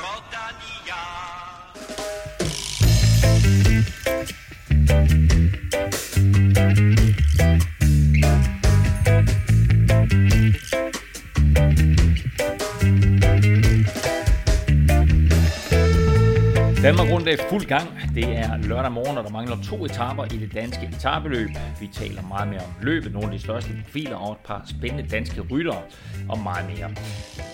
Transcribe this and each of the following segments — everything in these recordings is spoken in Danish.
Rodania. Danmark rundt er fuld gang. Det er lørdag morgen, og der mangler to etaper i det danske etabeløb. Vi taler meget mere om løbet, nogle af de største profiler og et par spændende danske ryttere og meget mere.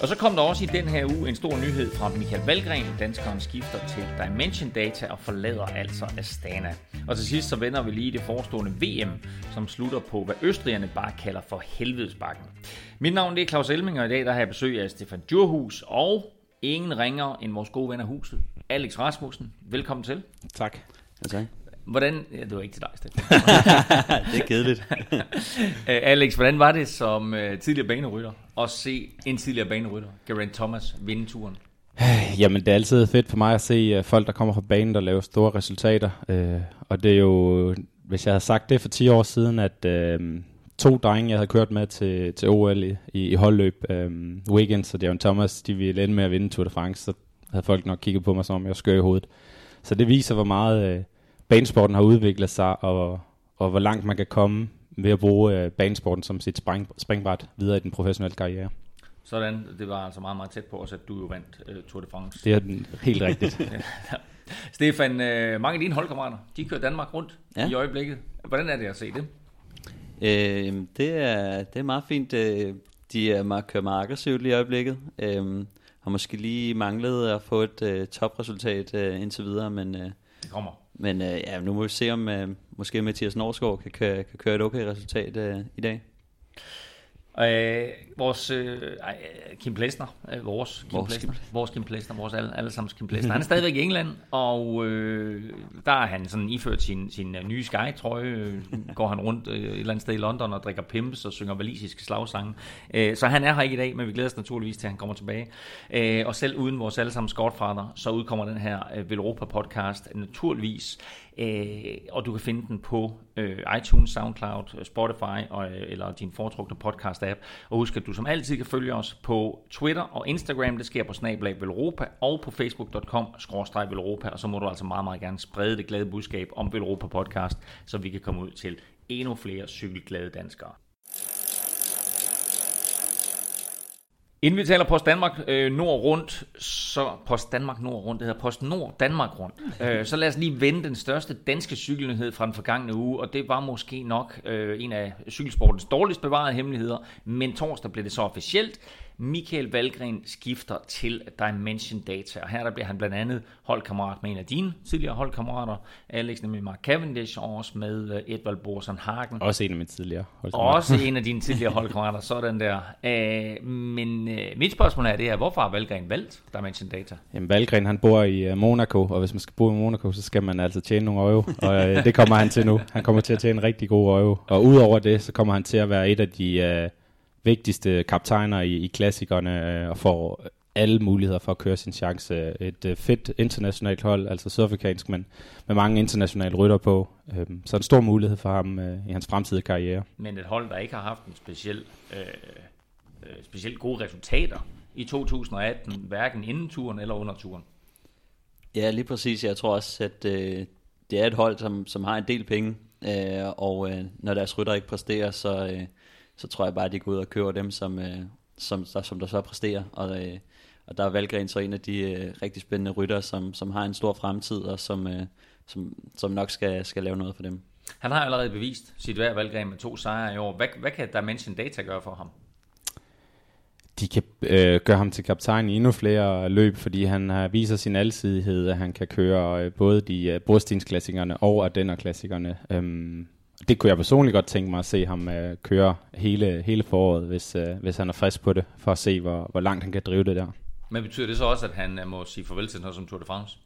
Og så kom der også i den her uge en stor nyhed fra Michael Valgren. Danskeren skifter til Dimension Data og forlader altså Astana. Og til sidst så vender vi lige det forestående VM, som slutter på, hvad østrigerne bare kalder for helvedesbakken. Mit navn det er Claus Elming, og i dag der har jeg besøg af Stefan Djurhus og ingen ringer end vores gode ven af huset, Alex Rasmussen. Velkommen til. Tak. Ja, tak. Hvordan, ja, det var ikke til dig, Stefan. det er kedeligt. Øh, Alex, hvordan var det som uh, tidligere banerytter at se en tidligere banerytter, Geraint Thomas, vinde turen? Jamen, det er altid fedt for mig at se uh, folk, der kommer fra banen, der laver store resultater. Uh, og det er jo, hvis jeg havde sagt det for 10 år siden, at uh, to drenge, jeg havde kørt med til, til OL i, i, i holdløb, um, Wiggins og Geraint Thomas, de ville ende med at vinde Tour de France, så havde folk nok kigget på mig, som om jeg skør i hovedet. Så det viser, hvor meget uh, banesporten har udviklet sig, og, og hvor langt man kan komme ved at bruge uh, banesporten som sit spring, springbræt videre i den professionelle karriere. Sådan, det var altså meget, meget tæt på os, at du jo vandt uh, Tour de France. Det er den, helt rigtigt. Stefan, uh, mange af dine holdkammerater, de kører Danmark rundt ja. i øjeblikket. Hvordan er det at se det? Øh, det, er, det er meget fint. Øh, De er meget, kører meget aggressivt i øjeblikket. Øh, har måske lige manglet at få et øh, topresultat øh, indtil videre, men, øh, Det kommer. men øh, ja, nu må vi se, om øh, måske Mathias Norsgaard kan køre, kan køre et okay resultat øh, i dag. Øh, vores øh, Kim Plesner, øh, vores Kim Vores Plesner, Kim vores Kim Plesner, vores alle, allesammens Kim Plesner, han er stadigvæk i England, og øh, der er han sådan iført sin, sin øh, nye Sky-trøje, øh, går han rundt øh, et eller andet sted i London og drikker pimps og synger walisiske slagsange. Øh, så han er her ikke i dag, men vi glæder os naturligvis til, at han kommer tilbage. Øh, og selv uden vores allesammens Godfather, så udkommer den her øh, Velropa podcast naturligvis, øh, og du kan finde den på øh, iTunes, SoundCloud, øh, Spotify og, øh, eller din foretrukne podcast-app. Og husk, at du som altid kan følge os på Twitter og Instagram. Det sker på snablag Velropa og på facebook.com Velropa. Og så må du altså meget, meget gerne sprede det glade budskab om Velropa podcast, så vi kan komme ud til endnu flere cykelglade danskere. Inden vi taler Post Danmark øh, Nord rundt, så Post Danmark Nord rundt, det hedder Post Nord Danmark rundt, øh, så lad os lige vende den største danske cykelnyhed fra den forgangne uge, og det var måske nok øh, en af cykelsportens dårligst bevarede hemmeligheder, men torsdag blev det så officielt. Michael Valgren skifter til Dimension Data, og her der bliver han blandt andet holdkammerat med en af dine tidligere holdkammerater, Alex, nemlig Mark Cavendish, og også med øh, Edvald Borsen Hagen. Også en af mine tidligere. Og også en af dine tidligere holdkammerater, sådan der. Øh, men øh, mit spørgsmål er det her, hvorfor har Valgren valgt Dimension Data? Jamen, Valgren, han bor i uh, Monaco, og hvis man skal bo i Monaco, så skal man altså tjene nogle euro, og uh, det kommer han til nu. Han kommer til at tjene en rigtig god euro, og udover det, så kommer han til at være et af de uh, vigtigste kaptajner i, i klassikerne, uh, og får alle muligheder for at køre sin chance. Et uh, fedt internationalt hold, altså sydafrikansk, men med mange internationale rytter på. Um, så en stor mulighed for ham uh, i hans fremtidige karriere. Men et hold, der ikke har haft en speciel, øh, øh, specielt gode resultater i 2018, hverken inden turen eller under turen. Ja, lige præcis. Jeg tror også, at øh, det er et hold, som, som har en del penge, øh, og øh, når deres rytter ikke præsterer, så, øh, så tror jeg bare, at de går ud og køber dem, som, øh, som, der, som der så præsterer. Og, øh, og der er Valgren så en af de øh, rigtig spændende rytter, som, som har en stor fremtid, og som, øh, som, som nok skal, skal lave noget for dem. Han har allerede bevist sit værd Valgren med to sejre i år. Hvad, hvad kan Dimension Data gøre for ham? de kan øh, gøre ham til kaptajn i endnu flere løb, fordi han har viser sin alsidighed, at han kan køre øh, både de øh, brostensklassikerne og Ardenner-klassikerne. Øhm, det kunne jeg personligt godt tænke mig at se ham øh, køre hele, hele foråret, hvis, øh, hvis han er frisk på det, for at se, hvor, hvor langt han kan drive det der. Men betyder det så også, at han øh, må sige farvel til noget som Tour de France?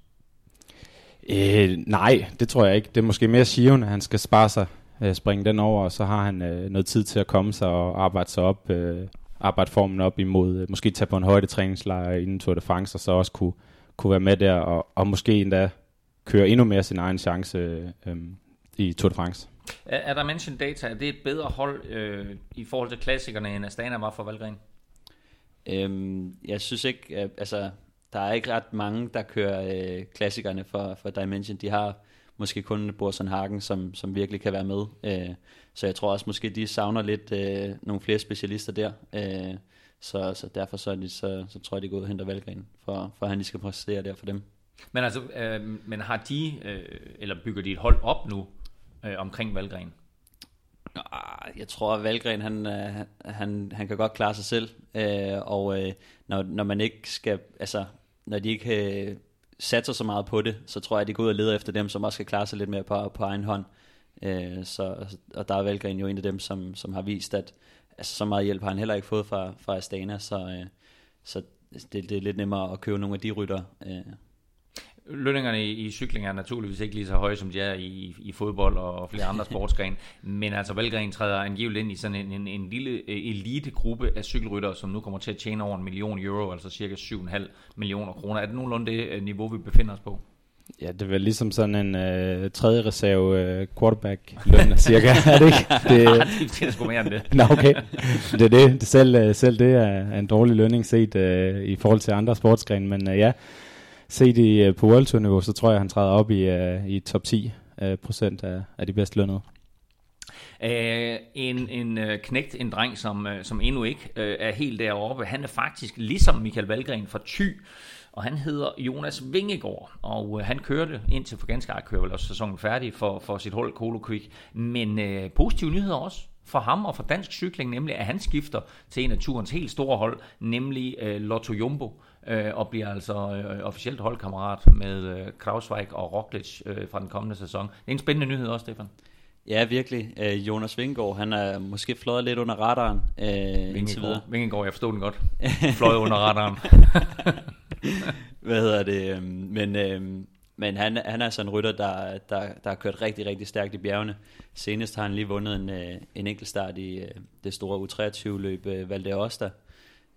Øh, nej, det tror jeg ikke. Det er måske mere Shion, at han skal spare sig, øh, springe den over, og så har han øh, noget tid til at komme sig og arbejde sig op, øh, arbejde formen op imod, øh, måske tage på en højde træningslejr inden Tour de France, og så også kunne, kunne være med der, og, og måske endda køre endnu mere sin egen chance øh, i Tour de France. Er, er Dimension Data, er det et bedre hold øh, i forhold til klassikerne, end Astana var for Valgren? Øhm, jeg synes ikke, at, altså, der er ikke ret mange, der kører øh, klassikerne for, for Dimension. De har måske kun Borsen Hagen, som, som virkelig kan være med. Øh, så jeg tror også, måske de savner lidt øh, nogle flere specialister der. Øh, så, så derfor så, de, så, så tror jeg, de går ud og henter Valgren, for, for at han lige skal præstere der for dem. Men altså, øh, men har de, øh, eller bygger de et hold op nu øh, omkring Valgren? Ah, jeg tror, at Valgren, han, øh, han, han kan godt klare sig selv, øh, og øh, når, når man ikke skal, altså, når de ikke øh, satser så meget på det, så tror jeg, at de går ud og leder efter dem, som også skal klare sig lidt mere på, på egen hånd. Øh, så, og der er Valgren jo en af dem, som, som har vist, at altså, så meget hjælp har han heller ikke fået fra, fra Astana, så, så det, det er lidt nemmere at købe nogle af de rytter. Lønningerne i, i cykling er naturligvis ikke lige så høje, som de er i, i fodbold og flere andre sportsgrene. Men altså Valgren træder angiveligt ind i sådan en, en, en lille øh, elitegruppe af cykelryttere, som nu kommer til at tjene over en million euro, altså cirka 7,5 millioner kroner. Er det nogenlunde det øh, niveau, vi befinder os på? Ja, det er vel ligesom sådan en øh, tredje reserve øh, quarterback løn, cirka, er det ikke? Det, det er sgu mere end det. Nå, okay. Det er det. det selv, selv det er en dårlig lønning set øh, i forhold til andre sportsgrene, men øh, ja, set i, øh, på World Tour niveau, så tror jeg, han træder op i, uh, i top 10 uh, øh, procent af, af de bedst lønnede. Uh, en en uh, knægt, en dreng, som, uh, som endnu ikke uh, er helt deroppe, han er faktisk ligesom Michael Valgren fra Thy, og han hedder Jonas Vingegaard, og uh, han kørte indtil for ganske kører vel også sæsonen færdig for, for sit hold Colo Quick. Men uh, positive nyheder også for ham og for dansk cykling, nemlig at han skifter til en af turens helt store hold, nemlig uh, Lotto Jumbo øh, og bliver altså øh, officielt holdkammerat med øh, Krausweig og Roglic øh, fra den kommende sæson. Det er en spændende nyhed også, Stefan. Ja, virkelig. Øh, Jonas Vingegaard, han er måske fløjet lidt under radaren øh, indtil videre. Vingegaard, jeg forstod den godt. Fløjet under radaren. Hvad hedder det? Øhm, men, øh, men han, han er sådan en rytter, der, der, der har kørt rigtig, rigtig stærkt i bjergene. Senest har han lige vundet en, øh, en enkelt start i øh, det store U23-løb øh, Valde Osta,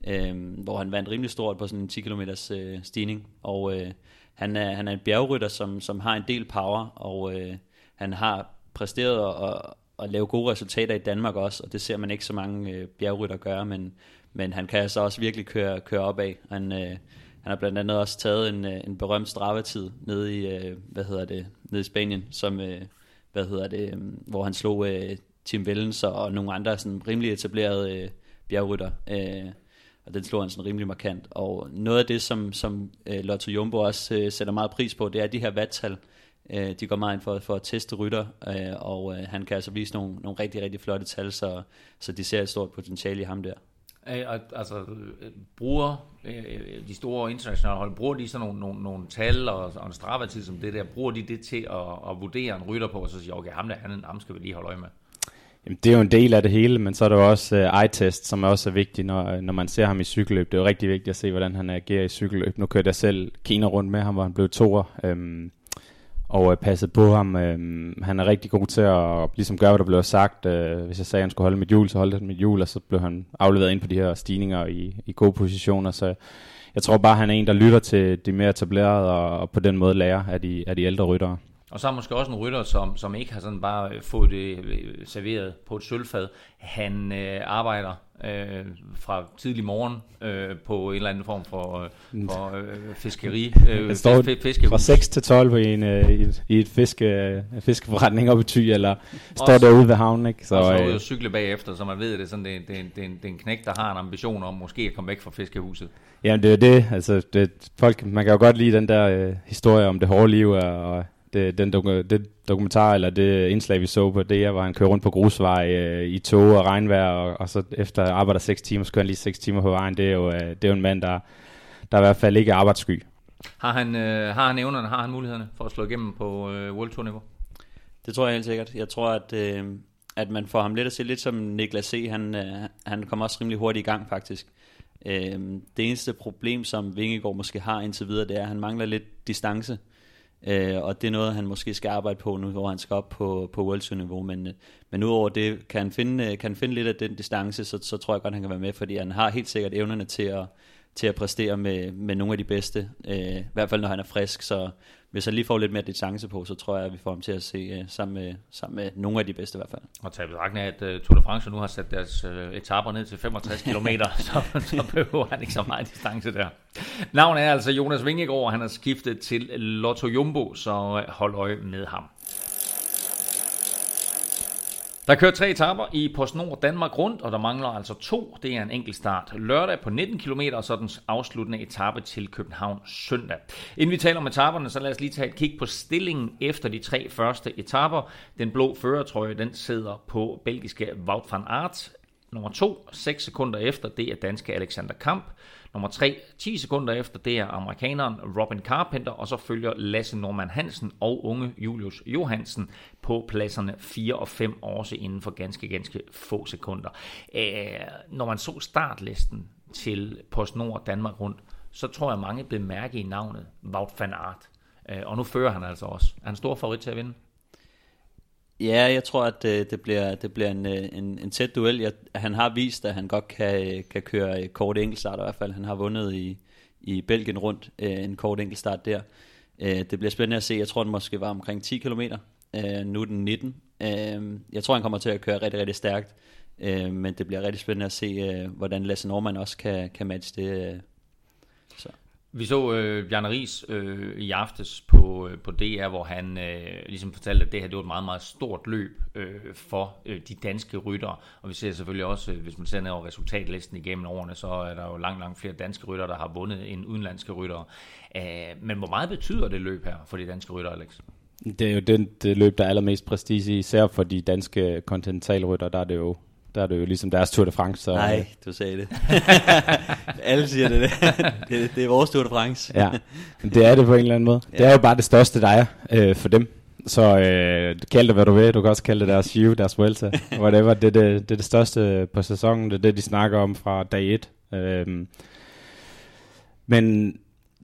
øh, hvor han vandt rimelig stort på sådan en 10 km øh, stigning. Og øh, han, er, han er en bjergrytter, som, som har en del power, og øh, han har præsteret og, og lave gode resultater i Danmark også, og det ser man ikke så mange øh, bjergrytter gøre, men, men han kan altså også virkelig køre, køre opad. Han, øh, han har blandt andet også taget en, øh, en berømt stravetid nede i, øh, hvad hedder det, nede i Spanien, som, øh, hvad hedder det, øh, hvor han slog øh, Tim Vellens og nogle andre sådan rimelig etablerede øh, bjergrytter. Øh, og den slår han sådan rimelig markant. Og noget af det, som, som øh, Lotto Jumbo også øh, sætter meget pris på, det er de her vattal. Øh, de går meget ind for, for at teste rytter, øh, og øh, han kan altså vise nogle, nogle rigtig, rigtig flotte tal, så, så de ser et stort potentiale i ham der. Altså, bruger øh, øh, de store internationale hold, bruger de sådan nogle, nogle, nogle tal og, og en straffatid som det der, bruger de det til at, at vurdere en rytter på, og så siger, okay, ham der, han, ham skal vi lige holde øje med? Jamen, det er jo en del af det hele, men så er der jo også uh, eye-test, som er også er vigtig, når, øh, når man ser ham i cykelløb. Det er jo rigtig vigtigt at se, hvordan han agerer i cykelløb. Nu kørte jeg selv Kina rundt med ham, hvor han blev toer, øhm, og øh, uh, passet på ham. Øhm, han er rigtig god til at ligesom gøre, hvad der blev sagt. Øh, hvis jeg sagde, at han skulle holde mit hjul, så holdt han mit hjul, og så blev han afleveret ind på de her stigninger i, i gode positioner. Så jeg tror bare, han er en, der lytter til de mere etablerede, og, og på den måde lærer af de, af de ældre ryttere. Og så er måske også en rytter, som, som ikke har sådan bare øh, fået det øh, serveret på et sølvfad. Han øh, arbejder øh, fra tidlig morgen øh, på en eller anden form for, øh, for øh, fiskeri. Øh, står fiske, fra 6 til 12 i en, øh, i, et, i et fiske, fiskeforretning oppe i Thy, eller står også, derude ved havnen. Ikke? Så, og så øh, ud og cykle bagefter, så man ved, at det er, sådan, det, det, det, det, det er en knæk, der har en ambition om måske at komme væk fra fiskehuset. Jamen det er det. Altså, det, folk, man kan jo godt lide den der øh, historie om det hårde liv, og det, den doku, det dokumentar, eller det indslag, vi så på det, hvor han kører rundt på grusvej øh, i tog og regnvejr, og, og så efter arbejder 6 timer, så kører han lige 6 timer på vejen. Det er jo, øh, det er jo en mand, der, der i hvert fald ikke er arbejdssky. Har han, øh, har han evnerne, har han mulighederne for at slå igennem på øh, World Tour niveau? Det tror jeg helt sikkert. Jeg tror, at, øh, at man får ham lidt at se lidt som Niklas C. Han, øh, han kommer også rimelig hurtigt i gang faktisk. Øh, det eneste problem, som Vingegaard måske har indtil videre, det er, at han mangler lidt distance. Øh, Øh, og det er noget, han måske skal arbejde på nu, hvor han skal op på, på World niveau. Men, øh, men udover det, kan han, finde, øh, kan han finde lidt af den distance, så, så tror jeg godt, han kan være med, fordi han har helt sikkert evnerne til at, til at præstere med, med nogle af de bedste, øh, i hvert fald når han er frisk, så hvis han lige får lidt mere distance på, så tror jeg, at vi får ham til at se uh, sammen, med, sammen med nogle af de bedste i hvert fald. Og tage betragtning af, at uh, Tour de France nu har sat deres uh, etaper ned til 65 km, så, så behøver han ikke så meget distance der. Navnet er altså Jonas Vingegaard, han har skiftet til Lotto Jumbo, så hold øje med ham. Der kører tre etapper i PostNord Danmark rundt, og der mangler altså to. Det er en enkelt start lørdag på 19 km, og så den afsluttende etape til København søndag. Inden vi taler om etaperne, så lad os lige tage et kig på stillingen efter de tre første etapper. Den blå førertrøje, den sidder på belgiske Wout van Aert. Nummer to, 6 sekunder efter, det er danske Alexander Kamp. Nummer 3, 10 sekunder efter, det er amerikaneren Robin Carpenter, og så følger Lasse Norman Hansen og unge Julius Johansen på pladserne 4 og 5 også inden for ganske, ganske få sekunder. Æh, når man så startlisten til PostNord Danmark rundt, så tror jeg mange blev mærke i navnet Wout van Aert. Æh, og nu fører han altså også. Er han stor favorit til at vinde? Ja, jeg tror, at det, øh, det bliver, det bliver en, øh, en, en tæt duel. Jeg, han har vist, at han godt kan, øh, kan køre kort enkeltstart, i hvert fald. Han har vundet i, i Belgien rundt øh, en kort enkeltstart der. Øh, det bliver spændende at se. Jeg tror, den måske var omkring 10 km. nu er den 19. jeg tror, han kommer til at køre rigtig, rigtig stærkt. men det bliver rigtig spændende at se, hvordan Lasse Norman også kan, kan matche det. Vi så øh, Bjarne Ries øh, i aftes på, øh, på DR, hvor han øh, ligesom fortalte, at det her det var et meget, meget stort løb øh, for øh, de danske ryttere. Og vi ser selvfølgelig også, øh, hvis man ser ned over resultatlisten igennem årene, så er der jo langt, langt flere danske ryttere, der har vundet end udenlandske ryttere. Øh, men hvor meget betyder det løb her for de danske ryttere, Alex? Det er jo det, det løb, der er allermest prestige, især for de danske kontinentalrytter, der er det jo der er det jo ligesom deres Tour de France. Så, Nej, du sagde det. Alle siger det, det. Det er vores Tour de France. ja, men det er det på en eller anden måde. Ja. Det er jo bare det største, der er øh, for dem. Så øh, kald det, hvad du vil. Du kan også kalde det deres Giro, deres Vuelta. Whatever. Det, det, det er det største på sæsonen. Det er det, de snakker om fra dag 1. Øh, men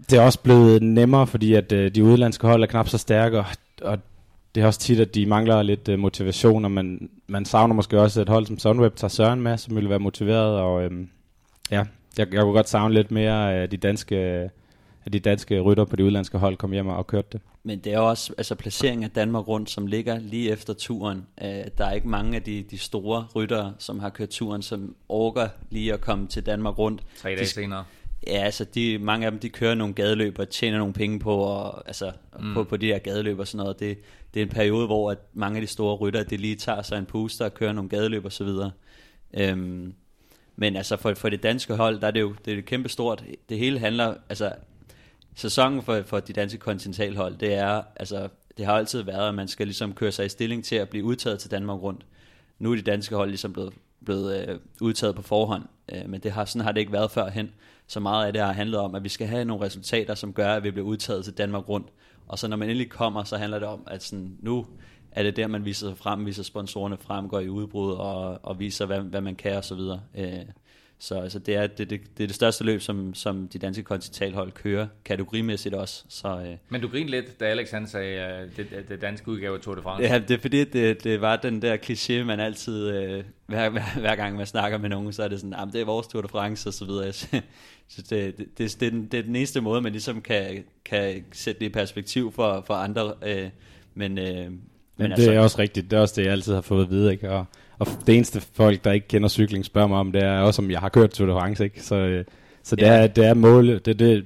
det er også blevet nemmere, fordi at øh, de udlandske hold er knap så stærke, og, og det er også tit, at de mangler lidt uh, motivation, og man, man savner måske også et hold som Sunweb tager Søren med, som vil være motiveret, og øhm, ja, jeg, jeg kunne godt savne lidt mere af de danske, af de danske rytter på de udlandske hold kom hjem og kørte det. Men det er også altså placeringen af Danmark rundt, som ligger lige efter turen. Uh, der er ikke mange af de, de store ryttere, som har kørt turen, som orker lige at komme til Danmark rundt. Tre dage de, senere. Ja, altså de, mange af dem, de kører nogle gadeløb og tjener nogle penge på, og, altså, mm. på, på de her gadeløb og sådan noget. Det, det er en periode, hvor at mange af de store rytter, de lige tager sig en puster og kører nogle gadeløb og så videre. Øhm, men altså for, for det danske hold, der er det jo det er det kæmpe stort. Det hele handler, altså sæsonen for, for de danske kontinentalhold, det er, altså det har altid været, at man skal ligesom køre sig i stilling til at blive udtaget til Danmark rundt. Nu er de danske hold ligesom blevet, blevet øh, udtaget på forhånd, øh, men det har, sådan har det ikke været førhen. Så meget af det har handlet om, at vi skal have nogle resultater, som gør, at vi bliver udtaget til Danmark rundt. Og så når man endelig kommer, så handler det om, at sådan, nu er det der, man viser sig frem, viser sponsorerne frem, går i udbrud og, og viser, hvad, hvad man kan og så videre. Øh, så altså, det, er, det, det, det er det største løb, som, som de danske kontinentalhold kører, kategorimæssigt også. Så, øh. Men du grinede lidt, da Alex han sagde, uh, det, det danske udgave af Tour de France. Ja, det er fordi, det, det var den der kliché, man altid, øh, hver, hver, hver gang man snakker med nogen, så er det sådan, det er vores Tour de France og så det, det, det, det, er den, det er den eneste måde, man ligesom kan, kan sætte det i perspektiv for, for andre. Øh, men, øh, men, men altså, det er også rigtigt, det er også det, jeg altid har fået at vide, ikke? Og og det eneste folk, der ikke kender cykling, spørger mig om, det er også, om jeg har kørt Tour de France, ikke? Så, øh, så det, ja. er, det er målet, det, det,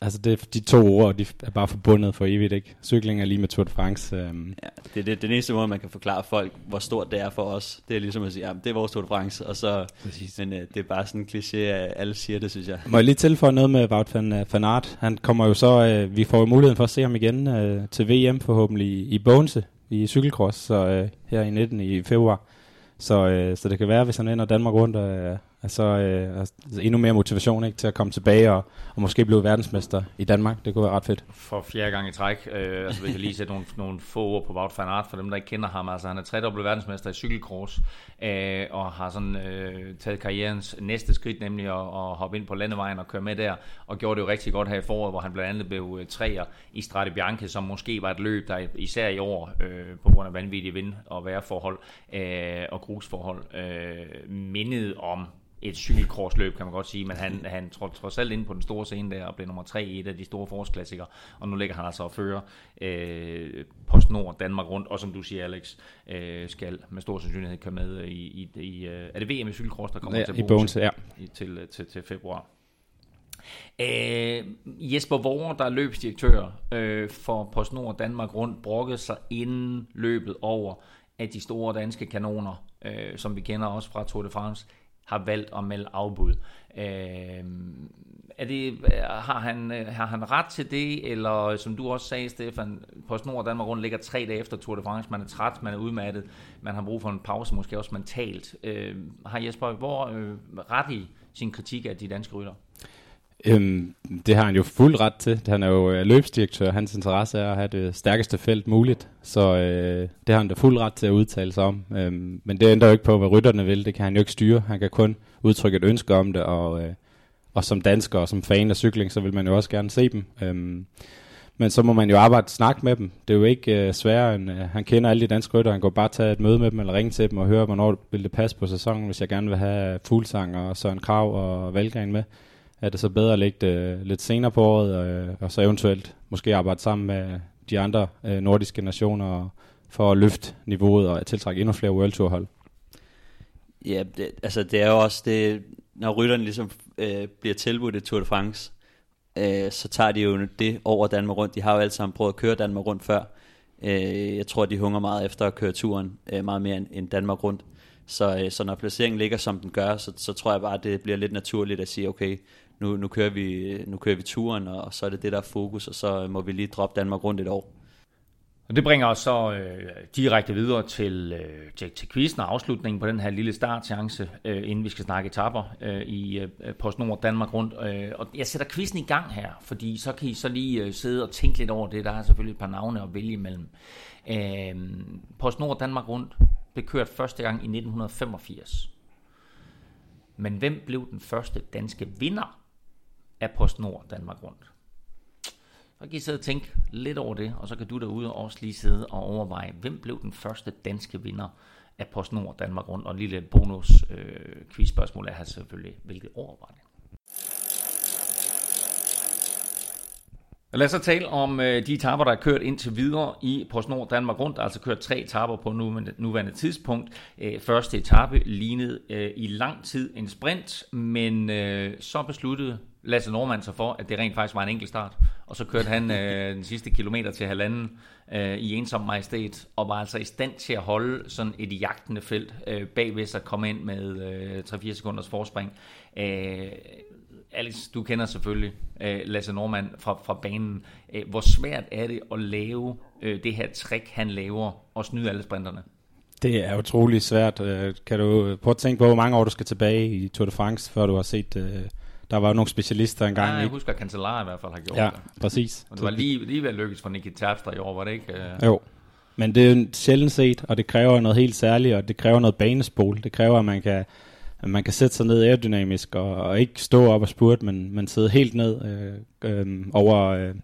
altså det, de to ord, de er bare forbundet for evigt, ikke? Cykling er lige med Tour de France. Øhm. Ja, det er det, det eneste måde, man kan forklare folk, hvor stort det er for os. Det er ligesom at sige, ja, det er vores Tour de France, og så, Præcis. men øh, det er bare sådan en kliché, at alle siger det, synes jeg. Må jeg lige tilføje noget med Wout van, uh, van Aert? Han kommer jo så, øh, vi får jo muligheden for at se ham igen øh, til VM forhåbentlig i, i Bogense i cykelcross, så øh, her i 19 i februar. Så, øh, så det kan være, hvis han ender Danmark rundt, øh, altså, øh, altså endnu mere motivation ikke, til at komme tilbage og, og måske blive verdensmester i Danmark. Det kunne være ret fedt. For fjerde gang i træk. Øh, altså, vi kan lige sætte nogle, nogle få ord på Wout van Aert, for dem, der ikke kender ham. Altså, han er tredobbelt verdensmester i cykelcross, øh, og har sådan øh, taget karrierens næste skridt, nemlig at, at hoppe ind på landevejen og køre med der, og gjorde det jo rigtig godt her i foråret, hvor han blandt andet blev øh, træer i Strade Bianche, som måske var et løb, der især i år, øh, på grund af vanvittige vind- og vejrforhold øh, og grusforhold, øh, mindede om et cykelkorsløb, kan man godt sige, men han, han trådte trods alt ind på den store scene der og blev nummer tre i et af de store forårsklassikere, og nu ligger han altså og fører øh, PostNord Danmark rundt, og som du siger, Alex, øh, skal med stor sandsynlighed komme med i, i, i øh, er det VM i cykelkors, der kommer Ja, til i Bones, ja. i, til, til, til februar. Øh, Jesper Vore, der er løbsdirektør øh, for PostNord Danmark rundt, brokkede sig inden løbet over, at de store danske kanoner, øh, som vi kender også fra Tour de France, har valgt at melde afbud. Øh, er det, har, han, øh, har han ret til det, eller som du også sagde, Stefan, snor Danmark rundt ligger tre dage efter Tour de France, man er træt, man er udmattet, man har brug for en pause, måske også mentalt. Øh, har Jesper hvor øh, ret i sin kritik af de danske rytter? Øhm, det har han jo fuld ret til. Han er jo øh, løbsdirektør. Hans interesse er at have det stærkeste felt muligt. Så øh, det har han da fuld ret til at udtale sig om. Øhm, men det ændrer jo ikke på, hvad rytterne vil. Det kan han jo ikke styre. Han kan kun udtrykke et ønske om det. Og, øh, og som dansker og som fan af cykling, så vil man jo også gerne se dem. Øhm, men så må man jo arbejde snak med dem. Det er jo ikke øh, sværere end, øh, han kender alle de danske rytter. Han går bare tage et møde med dem, eller ringe til dem og høre, hvornår vil det passe på sæsonen, hvis jeg gerne vil have Fuglsang og Søren Krav og Valgren med er det så bedre at lægge det lidt senere på året, øh, og så eventuelt måske arbejde sammen med de andre øh, nordiske nationer for at løfte niveauet og tiltrække endnu flere World Tour hold. Ja, det, altså det er jo også det, når rytterne ligesom øh, bliver tilbudt et Tour de France, øh, så tager de jo det over Danmark rundt. De har jo alle sammen prøvet at køre Danmark rundt før. Øh, jeg tror, de hunger meget efter at køre turen, øh, meget mere end, end Danmark rundt. Så, øh, så når placeringen ligger som den gør, så, så tror jeg bare, at det bliver lidt naturligt at sige, okay, nu, nu, kører vi, nu kører vi turen, og, så er det det, der er fokus, og så øh, må vi lige droppe Danmark rundt et år. Og det bringer os så øh, direkte videre til, øh, til, til quizzen og afslutningen på den her lille startchance, øh, inden vi skal snakke etapper øh, i øh, PostNord Danmark rundt. Øh, og jeg sætter quizzen i gang her, fordi så kan I så lige øh, sidde og tænke lidt over det. Der er selvfølgelig et par navne at vælge imellem. Øh, PostNord Danmark rundt blev kørt første gang i 1985. Men hvem blev den første danske vinder af PostNord Danmark rundt? Så kan I sidde og tænke lidt over det, og så kan du derude også lige sidde og overveje, hvem blev den første danske vinder af PostNord Danmark rundt? Og en lille bonus øh, quizspørgsmål er her selvfølgelig, hvilket år var det? Lad os så tale om øh, de etaper, der er kørt indtil videre i PostNord Danmark rundt. Der er altså kørt tre etaper på nuværende, nuværende tidspunkt. Øh, første etape lignede øh, i lang tid en sprint, men øh, så besluttede Lasse Normand sig for, at det rent faktisk var en enkelt start. Og så kørte han øh, den sidste kilometer til halvanden øh, i ensom majestæt, og var altså i stand til at holde sådan et jagtende felt øh, bagved sig, komme ind med øh, 3-4 sekunders forspring. Øh, Alex, du kender selvfølgelig øh, Lasse Normand fra, fra banen. Øh, hvor svært er det at lave øh, det her trick, han laver, og snyde alle sprinterne? Det er utrolig svært. Øh, kan du prøve at tænke på, hvor mange år du skal tilbage i Tour de France, før du har set... Øh, der var jo nogle specialister engang. Ja, jeg husker, at Cancellara i hvert fald har gjort ja, det. præcis. Og det var lige, lige ved at lykkes for Nicky Terpstra i år, var det ikke? Øh? Jo, men det er jo sjældent set, og det kræver noget helt særligt, og det kræver noget banespol. Det kræver, at man kan, at man kan sætte sig ned aerodynamisk, og, og ikke stå op og spurte, men, men sidde helt ned øh, øh, over, øh,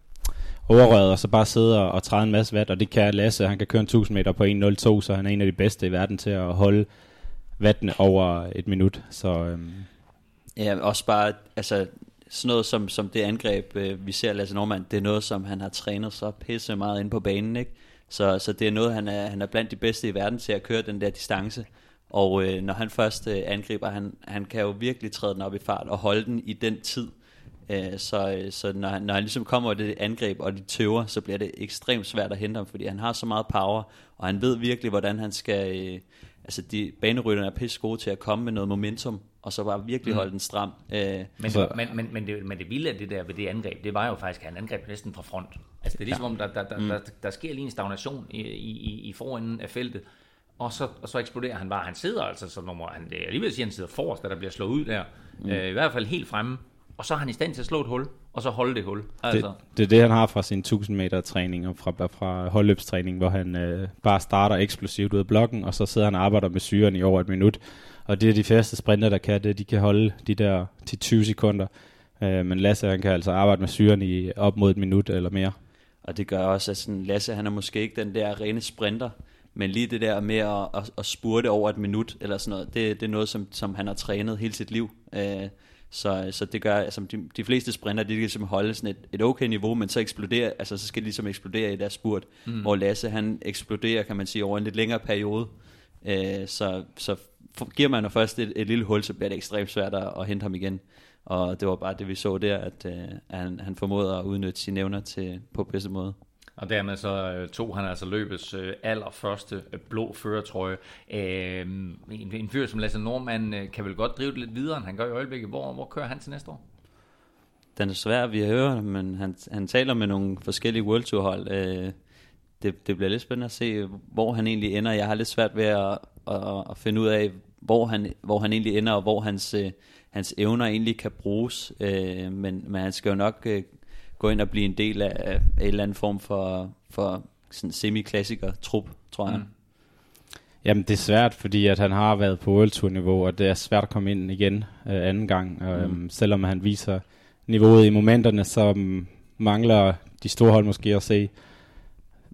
overrøret, og så bare sidde og, og træde en masse watt, og det kan Lasse, han kan køre en 1000 meter på 1.02, så han er en af de bedste i verden til at holde wattene over et minut. Så, øh, Ja, også bare, altså sådan noget som, som det angreb, øh, vi ser Lasse Normand, det er noget, som han har trænet så pisse meget ind på banen, ikke? Så, så det er noget, han er, han er blandt de bedste i verden til at køre den der distance. Og øh, når han først øh, angriber, han, han kan jo virkelig træde den op i fart og holde den i den tid. Øh, så øh, så når, han, når han ligesom kommer det angreb, og de tøver, så bliver det ekstremt svært at hente ham, fordi han har så meget power, og han ved virkelig, hvordan han skal... Øh, altså, de banerytterne er pisse gode til at komme med noget momentum, og så bare virkelig holde den stram. Øh, Men, Så- men, men, men, det, men det vilde af det der ved det angreb, det var jo faktisk, at han angreb næsten fra front. Altså det er ligesom om, der, der, der, der, der sker lige en stagnation i, i, i forenden af feltet, og så, og så eksploderer han bare. Han sidder altså som nummer, han, er alligevel at sige, at han sidder forrest, da der bliver slået ud der. Mm. Øh, I hvert fald helt fremme. Og så er han i stand til at slå et hul, og så holde det hul. Altså, det, det er det, han har fra sin 1000 meter træning og fra, fra holdløbstræning, hvor han øh, bare starter eksplosivt ud af blokken, og så sidder han og arbejder med syren i over et minut. Og det er de færreste sprinter, der kan det. De kan holde de der til 20 sekunder. Øh, men Lasse, han kan altså arbejde med syren i op mod et minut eller mere. Og det gør også, at sådan, Lasse han er måske ikke den der rene sprinter, men lige det der med at, at, at spurte over et minut, eller sådan noget, det, det er noget, som, som han har trænet hele sit liv. Øh, så, så det gør, altså de, de fleste sprinter, de kan ligesom holde sådan et, et okay niveau, men så eksploderer, altså så skal de ligesom eksplodere i deres spurt, mm. hvor Lasse han eksploderer, kan man sige, over en lidt længere periode. Øh, så, så giver man jo først et, et lille hul, så bliver det ekstremt svært at, at hente ham igen. Og det var bare det, vi så der, at, øh, at han, han formåede at udnytte sine evner til, på bedste måde. Og dermed så øh, tog han altså løbets øh, allerførste øh, blå førertrøje. En, en fyr som Lasse Norman kan vel godt drive det lidt videre, end han gør i øjeblikket. Hvor, hvor kører han til næste år? Den er svær, vi hører, men han, han taler med nogle forskellige World Tour hold. Det, det bliver lidt spændende at se, hvor han egentlig ender. Jeg har lidt svært ved at, at, at finde ud af, hvor han, hvor han egentlig ender, og hvor hans, øh, hans evner egentlig kan bruges. Øh, men, men han skal jo nok øh, gå ind og blive en del af, af en eller anden form for, for sådan semi-klassiker trup, tror jeg. Mm. Jamen det er svært, fordi at han har været på World Tour niveau, og det er svært at komme ind igen øh, anden gang. Mm. Øhm, selvom han viser niveauet i momenterne, så um, mangler de store hold måske at se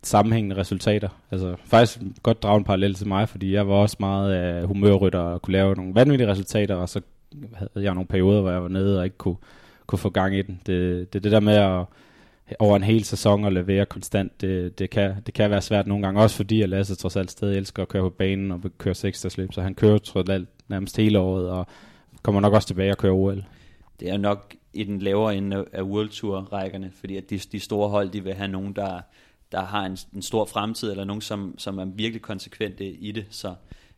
sammenhængende resultater. Altså faktisk godt drage en parallel til mig, fordi jeg var også meget af humørrytter og kunne lave nogle vanvittige resultater, og så havde jeg nogle perioder, hvor jeg var nede og ikke kunne, kunne få gang i den. Det, det, det der med at over en hel sæson at levere konstant, det, det, kan, det kan være svært nogle gange, også fordi at Lasse trods alt stadig elsker at køre på banen og køre seksdagsløb, så han kører trods alt nærmest hele året, og kommer nok også tilbage og kører OL. Det er nok i den lavere ende af World Tour-rækkerne, fordi at de, de store hold, de vil have nogen, der, der har en, en stor fremtid, eller nogen, som, som er virkelig konsekvente i det, så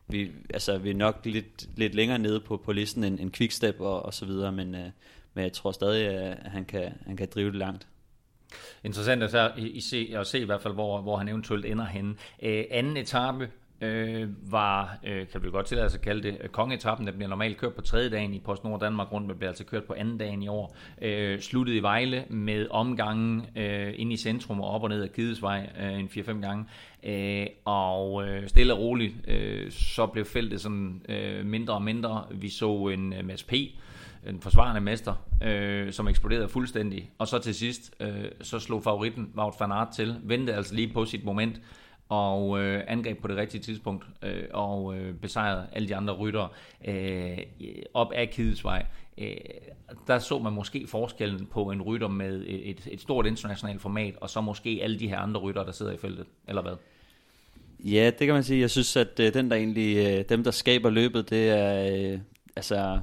vi, altså, vi er nok lidt, lidt længere nede på, på listen end, end Quickstep og, og så videre, men, øh, men jeg tror stadig, at han kan, han kan drive det langt. Interessant at se, i se, at se i hvert fald, hvor, hvor han eventuelt ender henne. Øh, anden etape øh, var, øh, kan vi godt tillade os at kalde det, kongetappen, der bliver normalt kørt på tredje dagen i PostNord Danmark rundt, men bliver altså kørt på anden dagen i år. Øh, sluttede i Vejle med omgangen øh, ind i centrum og op og ned af Kidesvej øh, en 4-5 gange. Øh, og øh, stille og roligt, øh, så blev feltet sådan øh, mindre og mindre. Vi så en øh, Mads P., en forsvarende mester, øh, som eksploderede fuldstændig. Og så til sidst, øh, så slog favoritten Wout van Aert til, ventede altså lige på sit moment, og øh, angreb på det rigtige tidspunkt, øh, og øh, besejrede alle de andre ryttere øh, op ad Kidesvej. Øh, der så man måske forskellen på en rytter med et, et stort internationalt format, og så måske alle de her andre ryttere, der sidder i feltet, eller hvad? Ja, det kan man sige. Jeg synes, at øh, den der egentlig, øh, dem der skaber løbet, det er, øh, altså,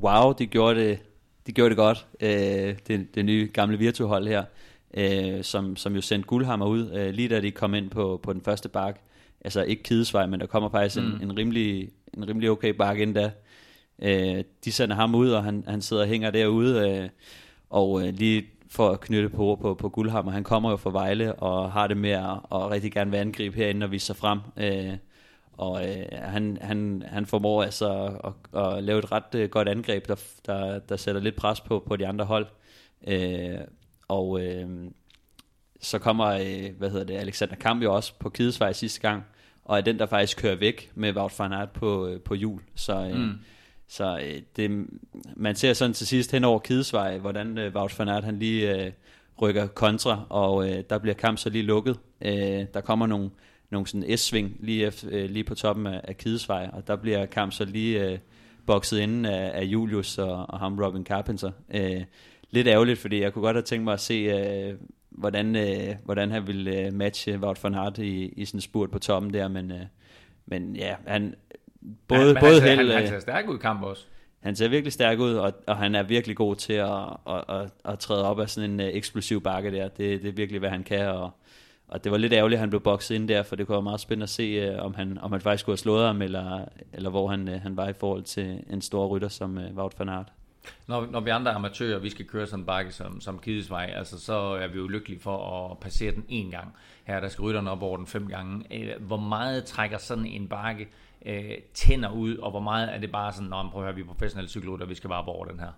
wow, de gjorde det, de gjorde det godt, øh, det, det nye gamle virtuhold her, øh, som, som jo sendte guldhammer ud, øh, lige da de kom ind på, på den første bakke. Altså ikke Kidesvej, men der kommer faktisk mm. en, en, rimelig, en rimelig okay bakke ind da. Øh, de sender ham ud, og han, han sidder og hænger derude, øh, og øh, lige for at knytte på på, på Guldhammer. Han kommer jo fra Vejle og har det med at, at rigtig gerne vil angribe herinde og vise sig frem. Øh, og øh, han, han, han formår altså at, at lave et ret øh, godt angreb, der, der, der sætter lidt pres på, på de andre hold. Øh, og øh, så kommer, øh, hvad hedder det, Alexander Kamp jo også på Kidesvej sidste gang, og er den, der faktisk kører væk med Wout van Aert på, øh, på jul. Så, øh, mm. så øh, det, man ser sådan til sidst hen over Kidesvej, hvordan øh, Wout van Aert han lige øh, rykker kontra, og øh, der bliver kamp så lige lukket. Øh, der kommer nogle nogle sådan S-sving lige, efter, øh, lige på toppen af, af Kidesvej, og der bliver kamp så lige øh, bokset inden af, af Julius og, og ham Robin Carpenter. Øh, lidt ærgerligt, fordi jeg kunne godt have tænkt mig at se, øh, hvordan, øh, hvordan han ville øh, matche Wout van Aert i, i sådan en spurt på toppen der, men, øh, men ja, han både, ja, både han, held, han, han ser stærk ud i kamp også. Han ser virkelig stærk ud, og, og han er virkelig god til at, at, at, at træde op af sådan en uh, eksplosiv bakke der. Det, det er virkelig, hvad han kan, og, og det var lidt ærgerligt, at han blev bokset ind der, for det kunne være meget spændende at se, øh, om, han, om han faktisk skulle have slået ham, eller, eller hvor han, øh, han var i forhold til en stor rytter som øh, Wout van Aert. Når, når vi andre amatører, vi skal køre sådan en bakke som, som Kidesvej, altså, så er vi jo lykkelige for at passere den en gang. Her der skal rytterne op over den fem gange. Øh, hvor meget trækker sådan en bakke øh, tænder ud, og hvor meget er det bare sådan, når man prøver at høre, vi er professionelle cykelrytter, vi skal bare over den her?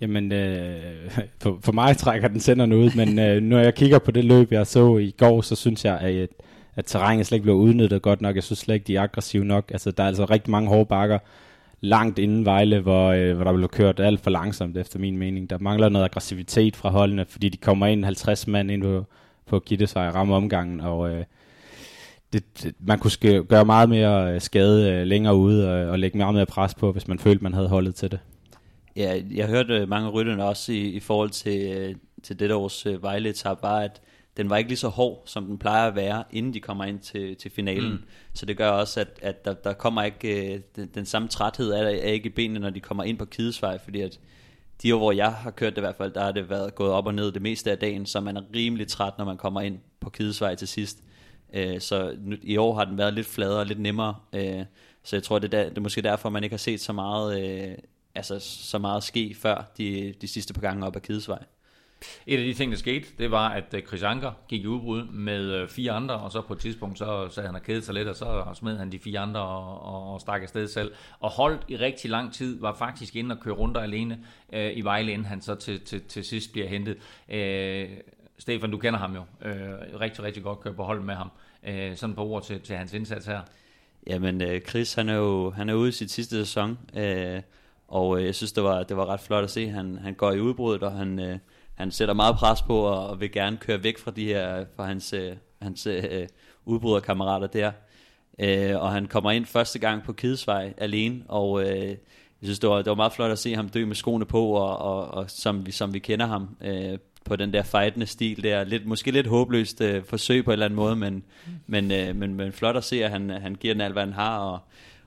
Jamen, øh, for, for mig trækker den senderne ud, men øh, når jeg kigger på det løb, jeg så i går, så synes jeg, at, at terrænet slet ikke blev udnyttet godt nok. Jeg synes slet ikke, de er aggressive nok. Altså, der er altså rigtig mange hårde bakker langt inden Vejle, hvor, øh, hvor der blev kørt alt for langsomt, efter min mening. Der mangler noget aggressivitet fra holdene, fordi de kommer ind 50 mand ind på, på Gittesvej og rammer omgangen, og øh, det, det, man kunne ske, gøre meget mere øh, skade øh, længere ude og, og lægge meget mere pres på, hvis man følte, man havde holdet til det. Ja, jeg hørte mange af rytterne også i, i forhold til, øh, til det års øh, vejle var, at den var ikke lige så hård, som den plejer at være, inden de kommer ind til, til finalen. Mm. Så det gør også, at, at der, der kommer ikke øh, den, den samme træthed er, er ikke i benene, når de kommer ind på Kidesvej, fordi at de år, hvor jeg har kørt det i hvert fald, der har det været gået op og ned det meste af dagen, så man er rimelig træt, når man kommer ind på Kidesvej til sidst. Øh, så nu, i år har den været lidt fladere og lidt nemmere. Øh, så jeg tror, det er, det er måske derfor, man ikke har set så meget, øh, altså, så meget ske før de, de sidste par gange op ad Kidesvej. Et af de ting, der skete, det var, at øh, Chris Anker gik i udbrud med øh, fire andre, og så på et tidspunkt, så sagde han og kædet sig lidt, og så smed han de fire andre og, og stak afsted selv. Og holdt i rigtig lang tid, var faktisk inde og køre rundt alene øh, i Vejle, inden han så til, til, til sidst bliver hentet. Øh, Stefan, du kender ham jo. Øh, rigtig, rigtig godt køre på hold med ham. Øh, sådan på ord til, til hans indsats her. Jamen, øh, Chris, han er jo han er ude i sit sidste sæson, øh, og øh, jeg synes, det var, det var ret flot at se. Han, han går i udbruddet, og han, øh, han sætter meget pres på, og, og vil gerne køre væk fra de her, fra hans, øh, hans øh, udbryderkammerater der. Øh, og han kommer ind første gang på Kidesvej alene, og øh, jeg synes, det var, det var meget flot at se ham dø med skoene på, og, og, og som, vi, som vi kender ham øh, på den der fightende stil der. Lidt, måske lidt håbløst øh, forsøg på en eller anden måde, men, men, øh, men, men flot at se, at han, han giver den alt, hvad han har. Og,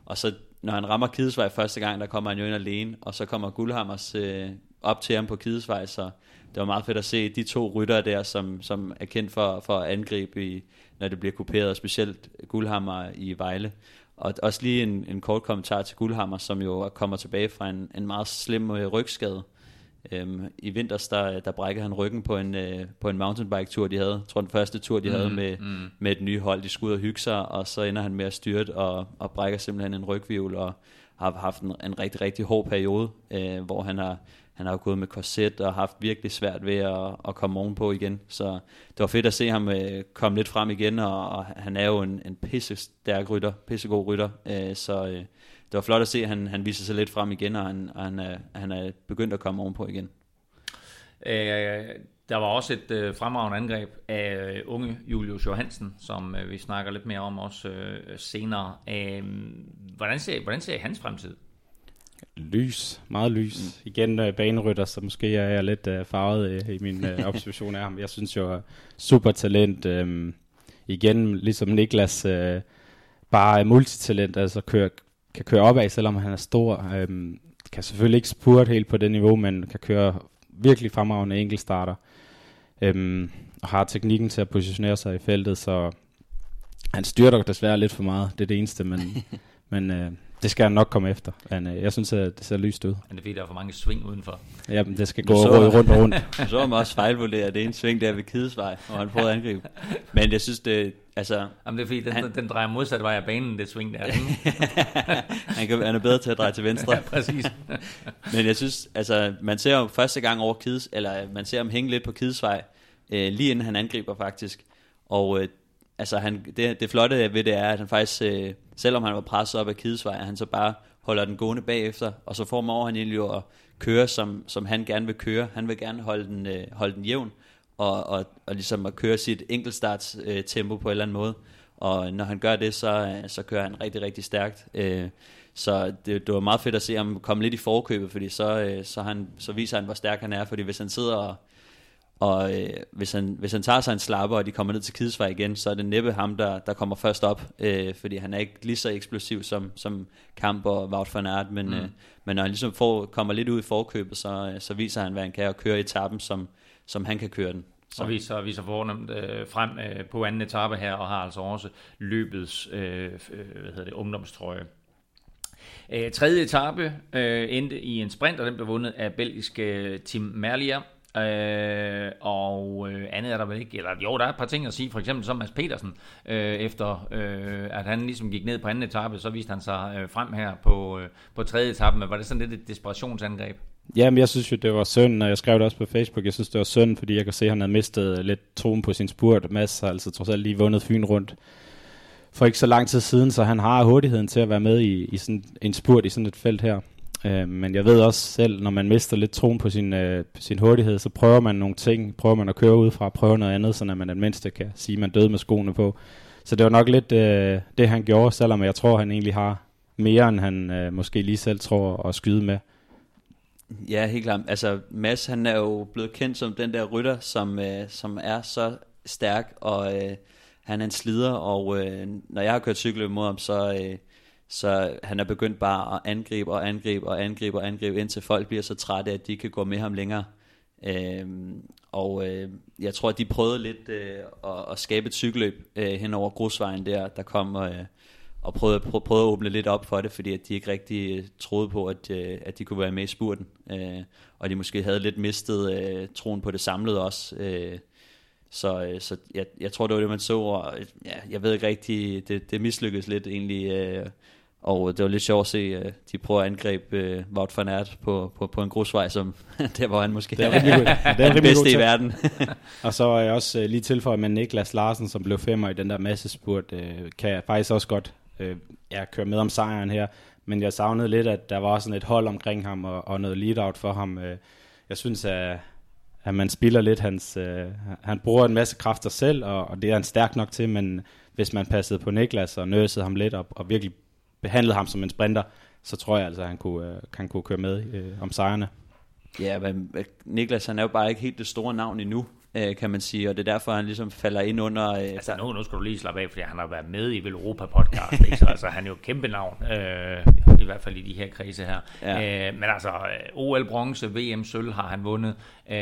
og så når han rammer Kidesvej første gang, der kommer han jo ind alene, og så kommer Guldhammers øh, op til ham på Kidesvej, så det var meget fedt at se de to rytter der, som, som er kendt for, for at angribe, i, når det bliver kuperet, specielt Guldhammer i Vejle. Og også lige en, en kort kommentar til Guldhammer, som jo kommer tilbage fra en, en meget slem øh, rygskade. Øhm, I vinters, der, der brækkede han ryggen på en, øh, på en mountainbike-tur, de havde. Jeg tror, den første tur, de mm, havde med, mm. med et nye hold. De skulle ud og hygge sig, og så ender han med at styrte og, og brækker simpelthen en rygvivl, og har haft en, en rigtig, rigtig hård periode, øh, hvor han har, han har gået med korset og haft virkelig svært ved at, at komme ovenpå igen. Så det var fedt at se ham øh, komme lidt frem igen, og, og han er jo en, en pisse stærk rytter, pissegod rytter, øh, så øh, det var flot at se, at han, han viser sig lidt frem igen, og han, og han, er, han er begyndt at komme ovenpå igen. Øh, der var også et øh, fremragende angreb af øh, unge Julius Johansen, som øh, vi snakker lidt mere om også øh, senere. Øh, hvordan, ser, hvordan ser hans fremtid? Lys, meget lys. Mm. Igen uh, banerytter, så måske er jeg lidt uh, farvet uh, i min uh, observation af ham. Jeg synes jo, super talent. Um, igen, ligesom Niklas, uh, bare multitalent, altså kører, kan køre opad, selvom han er stor. Um, kan selvfølgelig ikke spurte helt på det niveau, men kan køre virkelig fremragende enkeltstarter. Um, og har teknikken til at positionere sig i feltet, så han styrter desværre lidt for meget. Det er det eneste, men, men uh, det skal han nok komme efter. Men øh, jeg synes, at det ser lyst ud. Men det er fordi, der er for mange sving udenfor. Ja, men det skal gå så, rundt og rundt. så har man også fejlvurderet det ene sving der ved Kidesvej, hvor han prøvede at angribe. Men jeg synes, det, altså... Jamen det er fordi, den, han, den drejer modsat vej af banen, det sving der. han, kan, han er bedre til at dreje til venstre. ja, præcis. Men jeg synes, altså, man ser jo første gang over Kides, eller man ser ham hænge lidt på Kidesvej, øh, lige inden han angriber faktisk. Og øh, altså han, det, det flotte ved det er, at han faktisk, øh, selvom han var presset op af Kidesvej, han så bare holder den gående bagefter, og så får han egentlig at køre, som, som han gerne vil køre. Han vil gerne holde den, øh, holde den jævn, og, og, og ligesom at køre sit enkeltstarts øh, tempo på en eller anden måde. Og når han gør det, så, så kører han rigtig, rigtig stærkt. Øh, så det, det var meget fedt at se ham komme lidt i forkøbet, fordi så, øh, så, han, så viser han, hvor stærk han er. Fordi hvis han sidder og, og øh, hvis, han, hvis han tager sig en slapper, og de kommer ned til Kidesvej igen, så er det næppe ham, der, der kommer først op, øh, fordi han er ikke lige så eksplosiv som, som Kamp og Wout van Aert, men, mm. øh, men når han ligesom får, kommer lidt ud i forkøbet, så, øh, så viser han, hvad han kan, og køre etappen, som, som han kan køre den. Så. Og viser, viser fornemt øh, frem øh, på anden etape her, og har altså også løbets øh, øh hvad hedder det, ungdomstrøje. Øh, tredje etape øh, endte i en sprint, og den blev vundet af belgiske Tim Merlier. Øh, og øh, andet er der vel ikke, eller jo, der er et par ting at sige, for eksempel som Mads Petersen, øh, efter øh, at han ligesom gik ned på anden etape, så viste han sig øh, frem her på, øh, på tredje etape, men var det sådan lidt et desperationsangreb? Jamen, jeg synes jo, det var synd, og jeg skrev det også på Facebook, jeg synes, det var synd, fordi jeg kan se, at han havde mistet lidt troen på sin spurt. Mads har altså trods alt lige vundet Fyn rundt for ikke så lang tid siden, så han har hurtigheden til at være med i, i sådan en spurt i sådan et felt her. Øh, men jeg ved også selv, når man mister lidt troen på sin, øh, sin hurtighed, så prøver man nogle ting, prøver man at køre ud fra, prøver noget andet, så man det mindste kan sige, at man døde med skoene på. så det var nok lidt øh, det, han gjorde, selvom jeg tror, han egentlig har mere, end han øh, måske lige selv tror at skyde med. Ja, helt klart. Altså, Mads, han er jo blevet kendt som den der rytter, som, øh, som er så stærk, og øh, han er en slider, og øh, når jeg har kørt cykel mod ham, så, øh, så han er begyndt bare at angribe og angribe og angribe og angribe, indtil folk bliver så trætte, at de kan gå med ham længere. Øh, og øh, jeg tror, at de prøvede lidt øh, at, at skabe et cykelløb øh, hen over grusvejen der, der kom øh, og prøvede, prøvede at åbne lidt op for det, fordi at de ikke rigtig øh, troede på, at, øh, at de kunne være med i spurten. Øh, og de måske havde lidt mistet øh, troen på det samlede også. Øh, så, øh, så jeg, jeg tror, det var det, man så, og ja, jeg ved ikke rigtig, det, det mislykkedes lidt egentlig, øh, og det var lidt sjovt at se, at øh, de prøver at angribe uh, Wout van Aert på, på, på en grusvej, som der var han måske det er rimelig god. Det er bedste i verden. og så er jeg også uh, lige tilføjet med Niklas Larsen, som blev femmer i den der massespurt, uh, kan jeg faktisk også godt øh, ja, køre med om sejren her. Men jeg savnede lidt, at der var sådan et hold omkring ham og, og noget lead-out for ham. Øh, jeg synes, at, at man spiller lidt hans... Øh, han bruger en masse kræfter selv, og, og det er han stærk nok til, men hvis man passede på Niklas og nøsede ham lidt op og virkelig behandlede ham som en sprinter, så tror jeg altså, at han kunne, øh, han kunne køre med øh, om sejrene. Ja, men Niklas han er jo bare ikke helt det store navn endnu, øh, kan man sige, og det er derfor, han ligesom falder ind under... Øh, altså nu, nu skal du lige slappe af, fordi han har været med i Vel Europa podcast, ikke? Så altså, han er jo et kæmpe navn, øh, i hvert fald i de her krise her. Ja. Øh, men altså, øh, OL bronze, VM sølv har han vundet. Øh,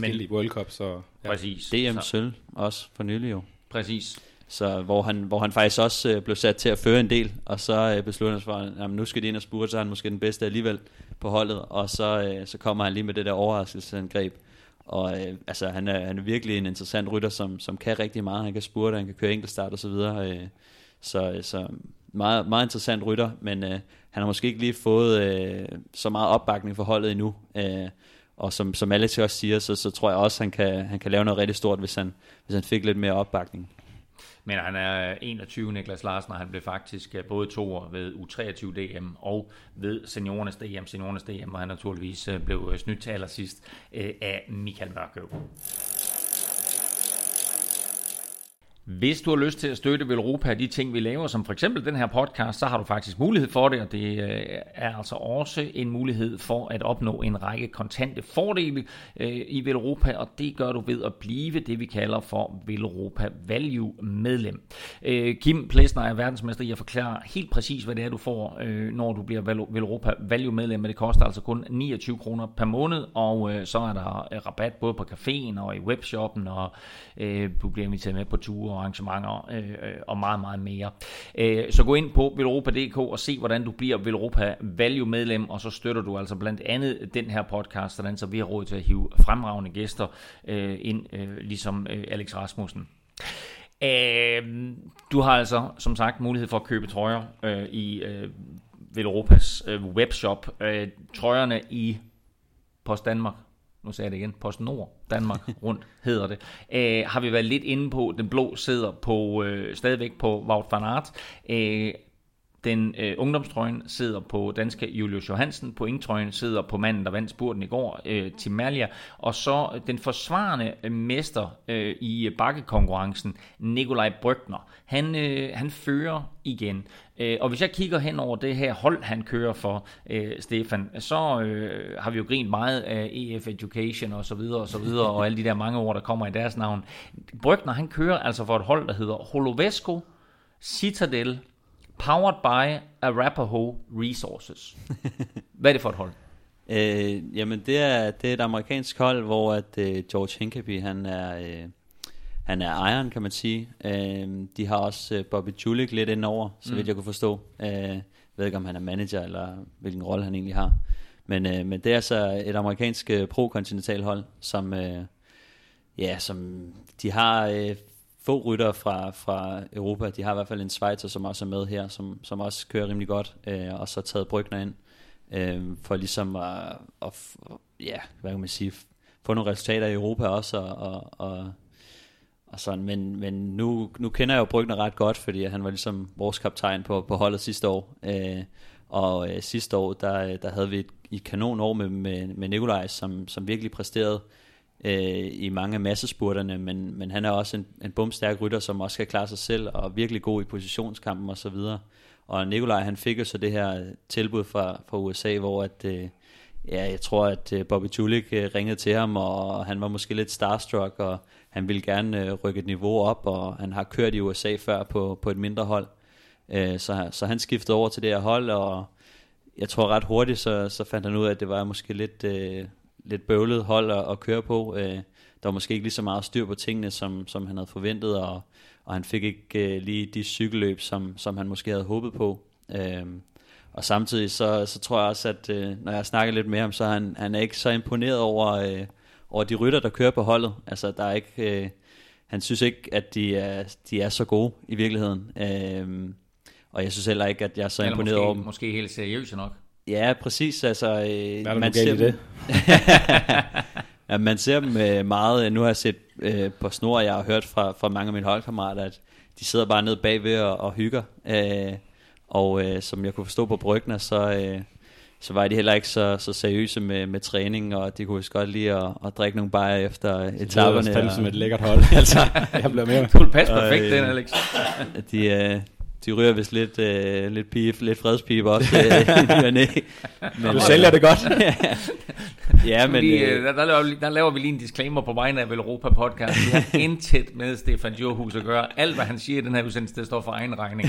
men, i World Cup, så... Ja. Præcis. DM sølv også for nylig jo. Præcis. Så hvor han, hvor han faktisk også øh, blev sat til at føre en del, og så øh, besluttede han sig for, at nu skal de ind og spurte, så er han måske den bedste alligevel på holdet, og så, øh, så kommer han lige med det der overraskelsesangreb. Og øh, altså, han, er, han er virkelig en interessant rytter, som, som kan rigtig meget. Han kan spurte, han kan køre enkeltstart og så videre. Øh, så, øh, så meget, meget interessant rytter, men øh, han har måske ikke lige fået øh, så meget opbakning for holdet endnu. Øh, og som, som Alex også siger, så, så tror jeg også, han kan, han kan lave noget rigtig stort, hvis han, hvis han fik lidt mere opbakning. Men han er 21, Niklas Larsen, og han blev faktisk øh, både to ved U23 DM og ved seniorernes DM, seniorernes DM, hvor han naturligvis øh, blev øh, snydt til allersidst af Michael Mørkøv. Hvis du har lyst til at støtte Velropa de ting, vi laver, som for eksempel den her podcast, så har du faktisk mulighed for det, og det øh, er altså også en mulighed for at opnå en række kontante fordele øh, i Velropa, og det gør du ved at blive det, vi kalder for Velropa Value medlem. Øh, Kim Plesner er verdensmester i at forklare helt præcis, hvad det er, du får, når du bliver Velropa Value medlem, men det koster altså kun 29 kroner per måned, og så er der rabat både på caféen og i webshoppen, og du bliver inviteret med på ture arrangementer øh, øh, og meget, meget mere. Øh, så gå ind på velropa.dk og se, hvordan du bliver Velropa Value medlem, og så støtter du altså blandt andet den her podcast, sådan så vi har råd til at hive fremragende gæster øh, ind, øh, ligesom øh, Alex Rasmussen. Øh, du har altså, som sagt, mulighed for at købe trøjer øh, i øh, Velropas øh, webshop. Øh, trøjerne i Post Danmark nu sagde jeg det igen, Post Nord, Danmark rundt hedder det, øh, har vi været lidt inde på. Den blå sidder på øh, stadigvæk på Wout van Aert. Øh, den øh, ungdomstrøjen sidder på danske Julius Johansen. Pointtrøjen sidder på manden, der vandt spurten i går, øh, Tim Malia. Og så den forsvarende øh, mester øh, i bakkekonkurrencen, Nikolaj Brygner. Han, øh, han fører igen. Øh, og hvis jeg kigger hen over det her hold, han kører for, øh, Stefan, så øh, har vi jo grint meget af EF Education og så videre og så videre, og alle de der mange ord, der kommer i deres navn. Brygner, han kører altså for et hold, der hedder Holovesco, Citadel, Powered by Arapaho Resources. Hvad er det for et hold? Øh, jamen det er, det er et amerikansk hold, hvor at øh, George Hinkeby, han er, øh, han er ejeren, kan man sige. Øh, de har også øh, Bobby Julik lidt indover, så mm. vidt jeg kunne forstå. Øh, jeg ved ikke, om han er manager, eller hvilken rolle han egentlig har. Men, øh, men det er altså et amerikansk øh, pro-kontinental hold, som, øh, ja, som de har øh, få rytter fra, fra Europa. De har i hvert fald en Schweizer, som også er med her, som, som også kører rimelig godt, øh, og så taget Brygner ind, øh, for ligesom at, at, ja, hvad kan man sige, få nogle resultater i Europa også, og, og, og, og sådan. Men, men nu, nu kender jeg jo Brygner ret godt, fordi han var ligesom vores kaptajn på, på holdet sidste år, øh, og øh, sidste år, der, der havde vi et, et kanon år med, med, med Nikolaj, som, som virkelig præsterede, øh, Øh, i mange af massespurterne, men, men han er også en, en bumstærk rytter, som også kan klare sig selv, og virkelig god i positionskampen osv. Og, og Nikolaj, han fik jo så det her tilbud fra, fra USA, hvor at, øh, ja, jeg tror, at øh, Bobby Tulik øh, ringede til ham, og han var måske lidt starstruck, og han ville gerne øh, rykke et niveau op, og han har kørt i USA før på, på et mindre hold. Så, så han skiftede over til det her hold, og jeg tror ret hurtigt, så, så fandt han ud af, at det var måske lidt, lidt bøvlet hold at, at køre på. Øh, der var måske ikke lige så meget styr på tingene, som, som han havde forventet, og, og han fik ikke øh, lige de cykelløb, som, som han måske havde håbet på. Øh, og samtidig så, så tror jeg også, at øh, når jeg snakker lidt med ham, så er han, han er ikke så imponeret over, øh, over de rytter, der kører på holdet. Altså, der er ikke, øh, han synes ikke, at de er, de er så gode i virkeligheden. Øh, og jeg synes heller ikke, at jeg er så Eller imponeret måske, over dem. måske helt seriøse nok. Ja, præcis. Altså, øh, Hvad er der nu man galt ser i det? ja, man ser dem øh, meget, nu har jeg set øh, på snor, og jeg har hørt fra, fra mange af mine holdkammerater, at de sidder bare nede bagved og, og hygger. Øh, og øh, som jeg kunne forstå på Brygner, så, øh, så var de heller ikke så, så seriøse med, med træning, og de kunne godt lide at, at drikke nogle bajer efter Det etaperne. fandme og- som et lækkert hold. altså, jeg bliver mere... Du passe perfekt, Og, den, øh, Alex. de, øh, de ryger vist lidt, øh, lidt, pige, lidt fredspibe også øh. Men, Du sælger det godt. ja, men... Fordi, øh, øh, der, der, laver, vi- der laver vi lige en disclaimer på vegne af Europa Podcast. Vi har intet med Stefan Djurhus at gøre. Alt, hvad han siger i den her udsendelse, det står for egen regning.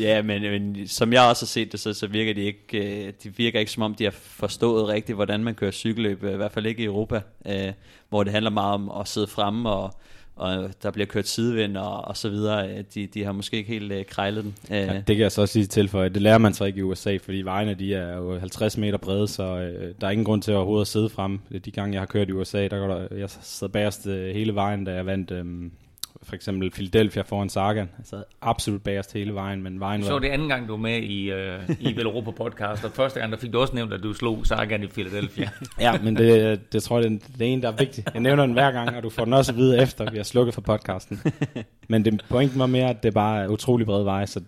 Ja, men, men som jeg også har set det, så, så virker de ikke, øh, de virker ikke som om, de har forstået rigtigt, hvordan man kører cykelløb, øh, i hvert fald ikke i Europa, øh, hvor det handler meget om at sidde fremme, og, og der bliver kørt sidevind og, og så videre. Øh, De, de har måske ikke helt øh, krejlet den. Øh, Ja, det kan jeg så også sige til for, det lærer man så ikke i USA, fordi vejene de er jo 50 meter brede, så øh, der er ingen grund til at overhovedet at sidde frem. De gange jeg har kørt i USA, der går der, jeg sad bagerst øh, hele vejen, da jeg vandt øh, for eksempel Philadelphia foran Sagan. Sad absolut bagerst hele vejen, men vejen Så var... er det anden gang, du er med i, øh, i Vel Europa Podcast, og første gang, der fik du også nævnt, at du slog Sagan i Philadelphia. Ja, men det, det tror jeg, det er ene, der er vigtigt. Jeg nævner den hver gang, og du får den også at vide efter, vi har slukket for podcasten. Men det, pointen var mere, at det bare er utrolig bred vej, så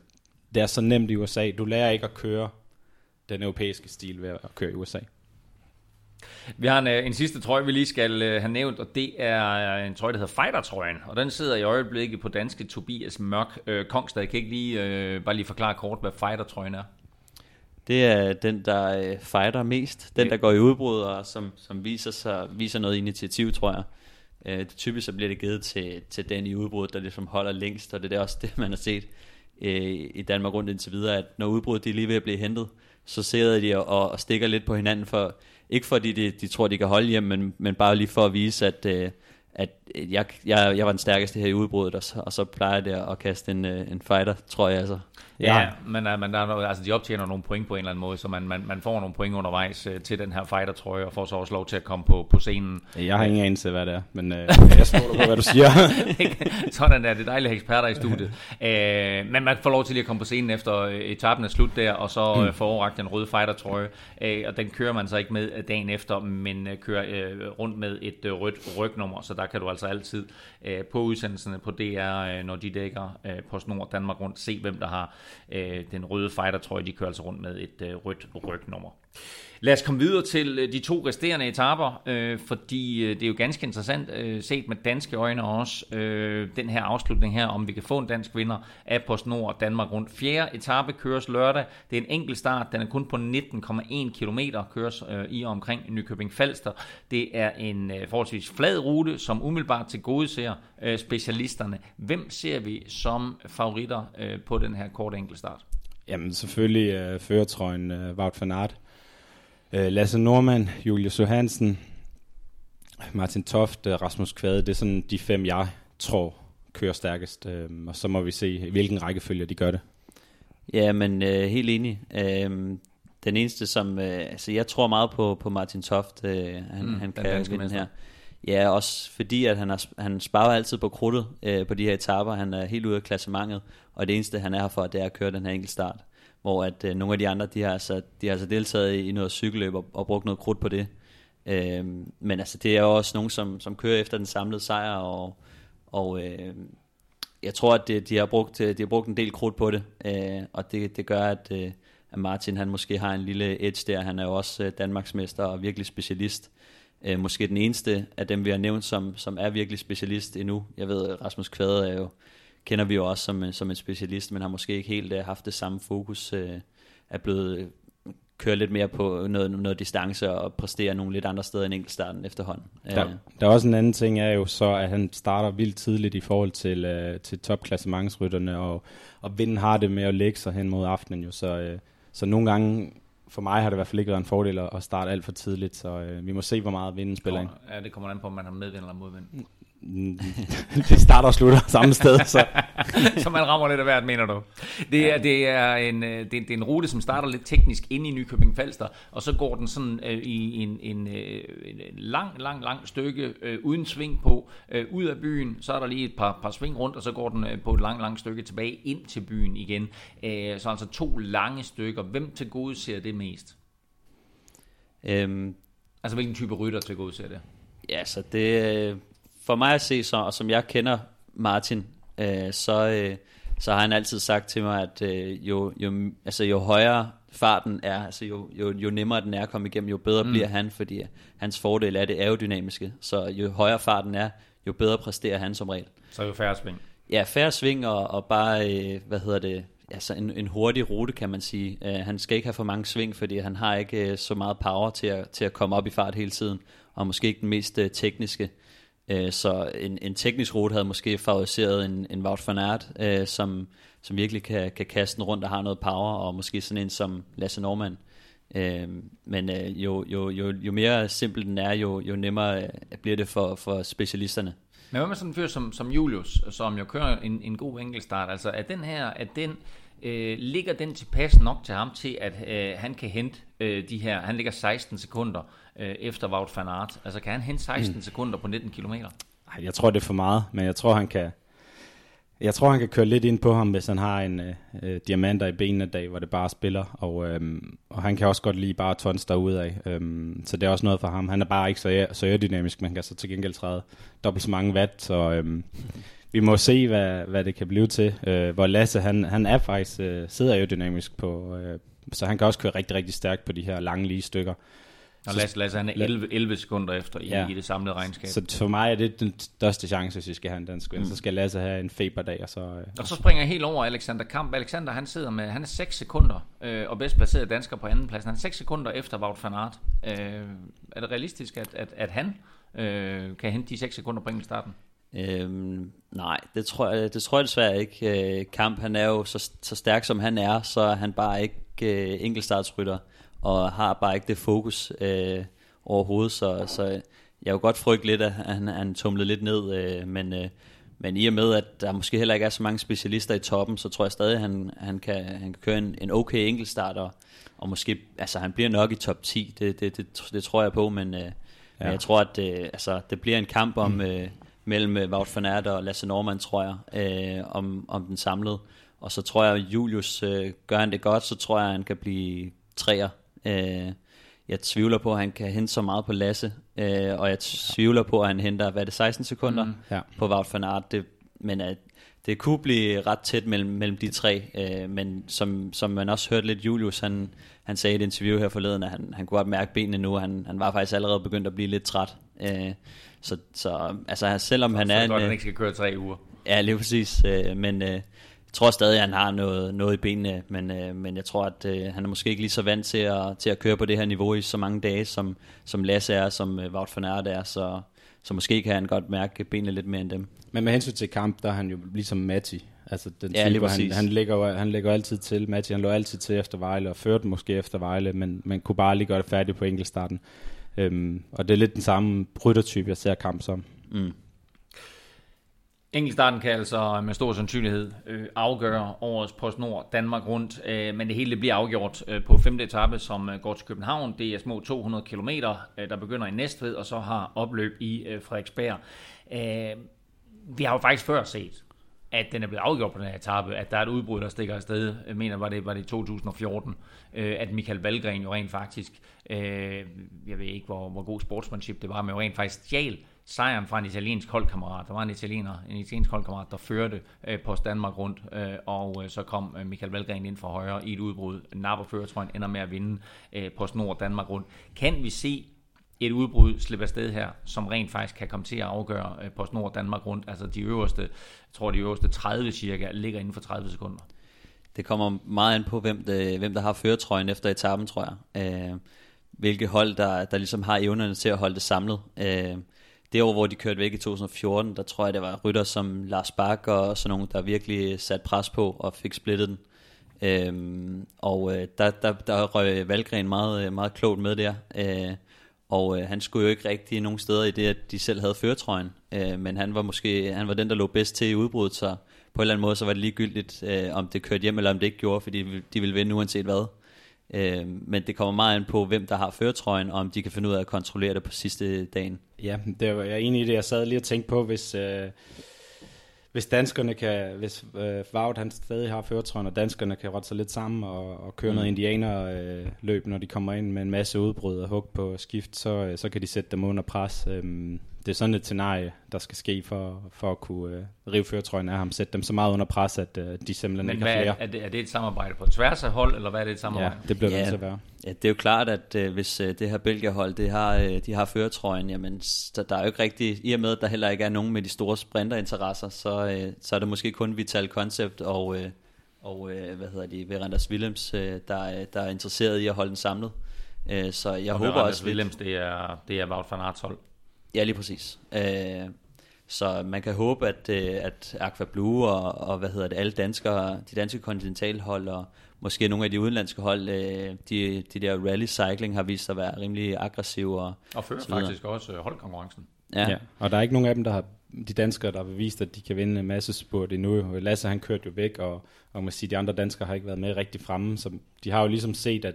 det er så nemt i USA. Du lærer ikke at køre den europæiske stil ved at køre i USA. Vi har en, øh, en sidste trøje, vi lige skal øh, have nævnt, og det er øh, en trøje, der hedder Fighter-trøjen. Og den sidder i øjeblikket på danske Tobias Mørk øh, Kongstad. Jeg kan ikke lige, øh, bare lige forklare kort, hvad Fighter-trøjen er. Det er den, der øh, fighter mest. Den, der går i udbrud, og som, som viser, sig, viser noget initiativ, tror jeg. Øh, det typisk så bliver det givet til, til den i udbrud, der ligesom holder længst, og det er også det, man har set øh, i Danmark rundt indtil videre, at når udbruddet de er lige ved at blive hentet, så sidder de og, og stikker lidt på hinanden, for ikke fordi de, de tror, de kan holde hjem, men, men bare lige for at vise, at, øh, at øh, jeg, jeg, jeg var den stærkeste her i udbruddet, og så, og så plejer det at kaste en, øh, en fighter, tror jeg altså. Ja, ja men, uh, men der er noget, altså, de optjener nogle point på en eller anden måde, så man, man, man får nogle point undervejs uh, til den her fighter-trøje, og får så også lov til at komme på, på scenen. Jeg har ingen anelse, hvad det er, men øh, jeg stoler på, hvad du siger. Sådan det er at have eksperter i studiet. Uh, men man får lov til lige at komme på scenen efter øh, etappen er slut der, og så mm. få overragt den røde fighter-trøje, uh, og den kører man så ikke med øh, dagen efter, men uh, kører uh, rundt med et uh, rødt rygnummer, så der kan du altså altid uh, på udsendelserne på DR, uh, når de dækker uh, på Snor Danmark rundt, se hvem der har øh, den røde fighter, tror jeg, De kører altså rundt med et øh, rødt rygnummer. Lad os komme videre til øh, de to resterende etaper, øh, fordi øh, det er jo ganske interessant øh, set med danske øjne også, øh, den her afslutning her, om vi kan få en dansk vinder af PostNord Danmark rundt. Fjerde etape køres lørdag. Det er en enkelt start. Den er kun på 19,1 km køres øh, i og omkring Nykøbing Falster. Det er en øh, forholdsvis flad rute, som umiddelbart til gode ser øh, specialisterne. Hvem ser vi som favoritter øh, på den her korte enkeltstart? Jamen selvfølgelig øh, føretrøjen øh, Wout van Aert. Øh, Lasse Normand, Julius Johansen, Martin Toft, øh, Rasmus Kvade. Det er sådan de fem, jeg tror kører stærkest. Øh, og så må vi se, i hvilken rækkefølge de gør det. Ja, men øh, helt enig. Øh, den eneste, som... Øh, altså, jeg tror meget på, på Martin Toft. Øh, han, Mm, han kan vinde mester. her. Ja, også fordi, at han, har, han sparer altid på krudtet øh, på de her etaper. Han er helt ude af klassementet, og det eneste, han er her for, det er at køre den her enkeltstart. Hvor at øh, nogle af de andre, de har, altså, de har altså deltaget i, noget cykelløb og, og brugt noget krudt på det. Øh, men altså, det er jo også nogen, som, som kører efter den samlede sejr, og, og øh, jeg tror, at det, de, har brugt, øh, de har brugt en del krudt på det, øh, og det, det gør, at, øh, at Martin han måske har en lille edge der. Han er jo også øh, Danmarksmester og virkelig specialist. Øh, måske den eneste af dem, vi har nævnt, som, som er virkelig specialist endnu. Jeg ved, Rasmus Kvade er jo, kender vi jo også som, som en specialist, men har måske ikke helt uh, haft det samme fokus. Uh, er blevet køre lidt mere på noget, noget distance og præstere nogle lidt andre steder end enkeltstarten efterhånden. Der, uh, der er også en anden ting, er jo så, at han starter vildt tidligt i forhold til, uh, til topklassementsrytterne, og, og vinden har det med at lægge sig hen mod aftenen jo, så, uh, så nogle gange for mig har det i hvert fald ikke været en fordel at starte alt for tidligt, så øh, vi må se, hvor meget vinden spiller ind. Ja, det kommer an på, om man har medvind eller modvind. Det starter og slutter samme sted, så. så man rammer lidt af hvert, mener du. Det er, det, er en, øh, det, det er en rute, som starter lidt teknisk ind i Nykøbing Falster, og så går den sådan øh, i en, en, øh, en lang, lang, lang stykke øh, uden sving på, øh, ud af byen, så er der lige et par, par sving rundt, og så går den øh, på et lang, lang stykke tilbage ind til byen igen. Øh, så altså to lange stykker. Hvem til gode ser det mest? Øhm, altså hvilken type rytter til gode ser det? Ja, så det for mig at se så, og som jeg kender Martin, øh, så, øh, så har han altid sagt til mig, at øh, jo, jo, altså, jo højere farten er, altså jo, jo, jo nemmere den er at komme igennem, jo bedre mm. bliver han, fordi hans fordel er det aerodynamiske. Så jo højere farten er, jo bedre præsterer han som regel. Så jo færre sving. Ja, færre sving og, og bare, øh, hvad hedder det, altså en, en hurtig rute, kan man sige. Uh, han skal ikke have for mange sving, fordi han har ikke uh, så meget power til at, til at komme op i fart hele tiden, og måske ikke den mest uh, tekniske. Øh, så en, en teknisk rute havde måske favoriseret en, en Wout van Aert, øh, som, som virkelig kan, kan kaste den rundt og har noget power, og måske sådan en som Lasse Norman. Øh, men øh, jo, jo, jo, jo mere simpel den er, jo, jo nemmere øh, bliver det for, for specialisterne. Men hvad med sådan en fyr som, som Julius, som jo kører en, en god enkeltstart? Altså er den her, at den, øh, ligger den tilpas nok til ham til, at øh, han kan hente øh, de her, han ligger 16 sekunder øh, efter Wout van Aert. Altså kan han hente 16 mm. sekunder på 19 km? Nej, jeg tror det er for meget, men jeg tror han kan, jeg tror, han kan køre lidt ind på ham, hvis han har en øh, øh diamanter i benene dag, hvor det bare spiller. Og, øh, og han kan også godt lide bare tons ud af. Øh, så det er også noget for ham. Han er bare ikke så, så aerodynamisk, men kan så til gengæld træde dobbelt så mange watt. Så øh, vi må se, hvad, hvad det kan blive til. Øh, hvor Lasse, han, han er faktisk, øh, sidder aerodynamisk på, øh, så han kan også køre rigtig, rigtig stærkt på de her lange lige stykker. Og Lasse, Lasse han er 11, 11 sekunder efter i, ja. i det samlede regnskab. Så for mig er det den største chance, hvis vi skal have en dansk mm. Så skal Lasse have en feberdag. Og så, øh, og så springer jeg helt over Alexander Kamp. Alexander han sidder med, han er 6 sekunder, øh, og bedst placeret dansker på anden plads. Han er 6 sekunder efter Wout van Aert. Øh, er det realistisk, at, at, at han øh, kan hente de 6 sekunder på starten? Øhm, nej, det tror, jeg, det tror jeg desværre ikke. Øh, Kamp, han er jo så, så stærk som han er, så er han bare ikke øh, enkeltstartsrytter, og har bare ikke det fokus øh, overhovedet, så, så jeg jo godt frygte lidt, at han, han tumlede lidt ned, øh, men, øh, men i og med, at der måske heller ikke er så mange specialister i toppen, så tror jeg stadig, at han, han, kan, han kan køre en, en okay enkeltstart, og, og måske, altså han bliver nok i top 10, det, det, det, det tror jeg på, men, øh, ja. men jeg tror, at øh, altså, det bliver en kamp om... Mm. Øh, mellem øh, Wout van Aert og Lasse Norman, tror jeg, øh, om, om den samlede. Og så tror jeg, at Julius, øh, gør han det godt, så tror jeg, at han kan blive træer. Øh, jeg tvivler på, at han kan hente så meget på Lasse, øh, og jeg tvivler på, at han henter, hvad er det, 16 sekunder mm, ja. på Wout van Aert. Det, men at det kunne blive ret tæt mellem, mellem de tre, øh, men som, som man også hørte lidt, Julius, han, han sagde i et interview her forleden, at han, han kunne godt mærke benene nu, han, han var faktisk allerede begyndt at blive lidt træt. Øh, så, så altså, selvom så, han er... Så godt, han øh, ikke skal køre tre uger. Ja, lige præcis. Øh, men øh, jeg tror stadig, at han har noget, noget i benene, men, øh, men jeg tror, at øh, han er måske ikke lige så vant til at, til at køre på det her niveau i så mange dage, som, som Lasse er, som øh, Wout van Aert er, så, så måske kan han godt mærke benene lidt mere end dem. Men med hensyn til kamp, der er han jo ligesom Matti. Altså den ja, type, han, han, lægger, han lægger altid til. Matti, han lå altid til efter Vejle, og førte måske efter Vejle, men man kunne bare lige gøre det færdigt på enkeltstarten. Øhm, og det er lidt den samme ryttertype, jeg ser kamp som. Mm. Enkeltstarten kan altså med stor sandsynlighed øh, afgøre årets PostNord Danmark rundt, øh, men det hele bliver afgjort øh, på femte etape, som øh, går til København. Det er små 200 km, øh, der begynder i Næstved, og så har opløb i øh, Frederiksberg. Øh, vi har jo faktisk før set, at den er blevet afgjort på den her etape, at der er et udbrud, der stikker afsted. Jeg mener, var det, var det i 2014, øh, at Michael Valgren jo rent faktisk, øh, jeg ved ikke, hvor, hvor god sportsmanship det var, men jo rent faktisk stjal sejren fra en italiensk holdkammerat. Der var en italiener, en italiensk holdkammerat, der førte øh, på Danmark rundt, øh, og øh, så kom øh, Michael Valgren ind fra højre i et udbrud. Napper fører, tror jeg, ender med at vinde øh, på Nord Danmark rundt. Kan vi se et udbrud slipper sted her, som rent faktisk kan komme til at afgøre øh, PostNord Danmark rundt. Altså de øverste, jeg tror de øverste 30 cirka, ligger inden for 30 sekunder. Det kommer meget an på, hvem, det, hvem der har føretrøjen efter etappen, tror jeg. Øh, hvilke hold, der, der ligesom har evnerne til at holde det samlet. Øh, det år, hvor de kørte væk i 2014, der tror jeg, det var rytter som Lars Bak og sådan nogle, der virkelig satte pres på og fik splittet den. Øhm, og øh, der, der, der røg Valgren meget, meget klogt med der. Øh, og øh, han skulle jo ikke rigtig nogen steder i det, at de selv havde føretrøjen. Øh, men han var måske han var den, der lå bedst til i udbruddet, så på en eller anden måde, så var det ligegyldigt, øh, om det kørte hjem, eller om det ikke gjorde, fordi de ville vinde uanset hvad. Øh, men det kommer meget an på, hvem der har føretrøjen, og om de kan finde ud af at kontrollere det på sidste dagen. Ja, det var, jeg er enig i det. Jeg sad lige og tænkte på, hvis, øh, hvis danskerne kan, hvis øh, Vaut han stadig har føretrøjen, og danskerne kan rette sig lidt sammen og, og køre mm. noget indianer øh, løb, når de kommer ind med en masse udbrud og hug på skift, så, øh, så kan de sætte dem under pres. Øh, det er sådan et scenarie, der skal ske for, for at kunne øh, rive føretrøjen af ham, sætte dem så meget under pres, at øh, de simpelthen Men ikke hvad, har flere. er, det, er det et samarbejde på tværs af hold, eller hvad er det et samarbejde? Ja, det bliver Ja. det til at være. Ja, det er jo klart, at øh, hvis øh, det her Belgierhold, det har, øh, de har føretrøjen, jamen, så der er jo ikke rigtig, i og med, at der heller ikke er nogen med de store sprinterinteresser, så, øh, så er det måske kun Vital Concept og, øh, og øh, hvad hedder de, Veranders Willems, øh, der, er- der er interesseret i at holde den samlet. Øh, så jeg og håber Randers også Willems, det er, det er Wout van Aerts hold. Ja, lige præcis. Øh, så man kan håbe, at, øh, at Aqua Blue og, og hvad hedder det, alle danskere, de danske kontinentalhold og måske nogle af de udenlandske hold, øh, de, de der rally cycling har vist sig at være rimelig aggressive. Og, Og fører faktisk også øh, holdkonkurrencen. ja, Ja. Og der er ikke nogen af dem, der har de danskere, der har bevist, at de kan vinde en masse spurt endnu. Lasse han kørte jo væk, og, og man siger, de andre danskere har ikke været med rigtig fremme, så de har jo ligesom set, at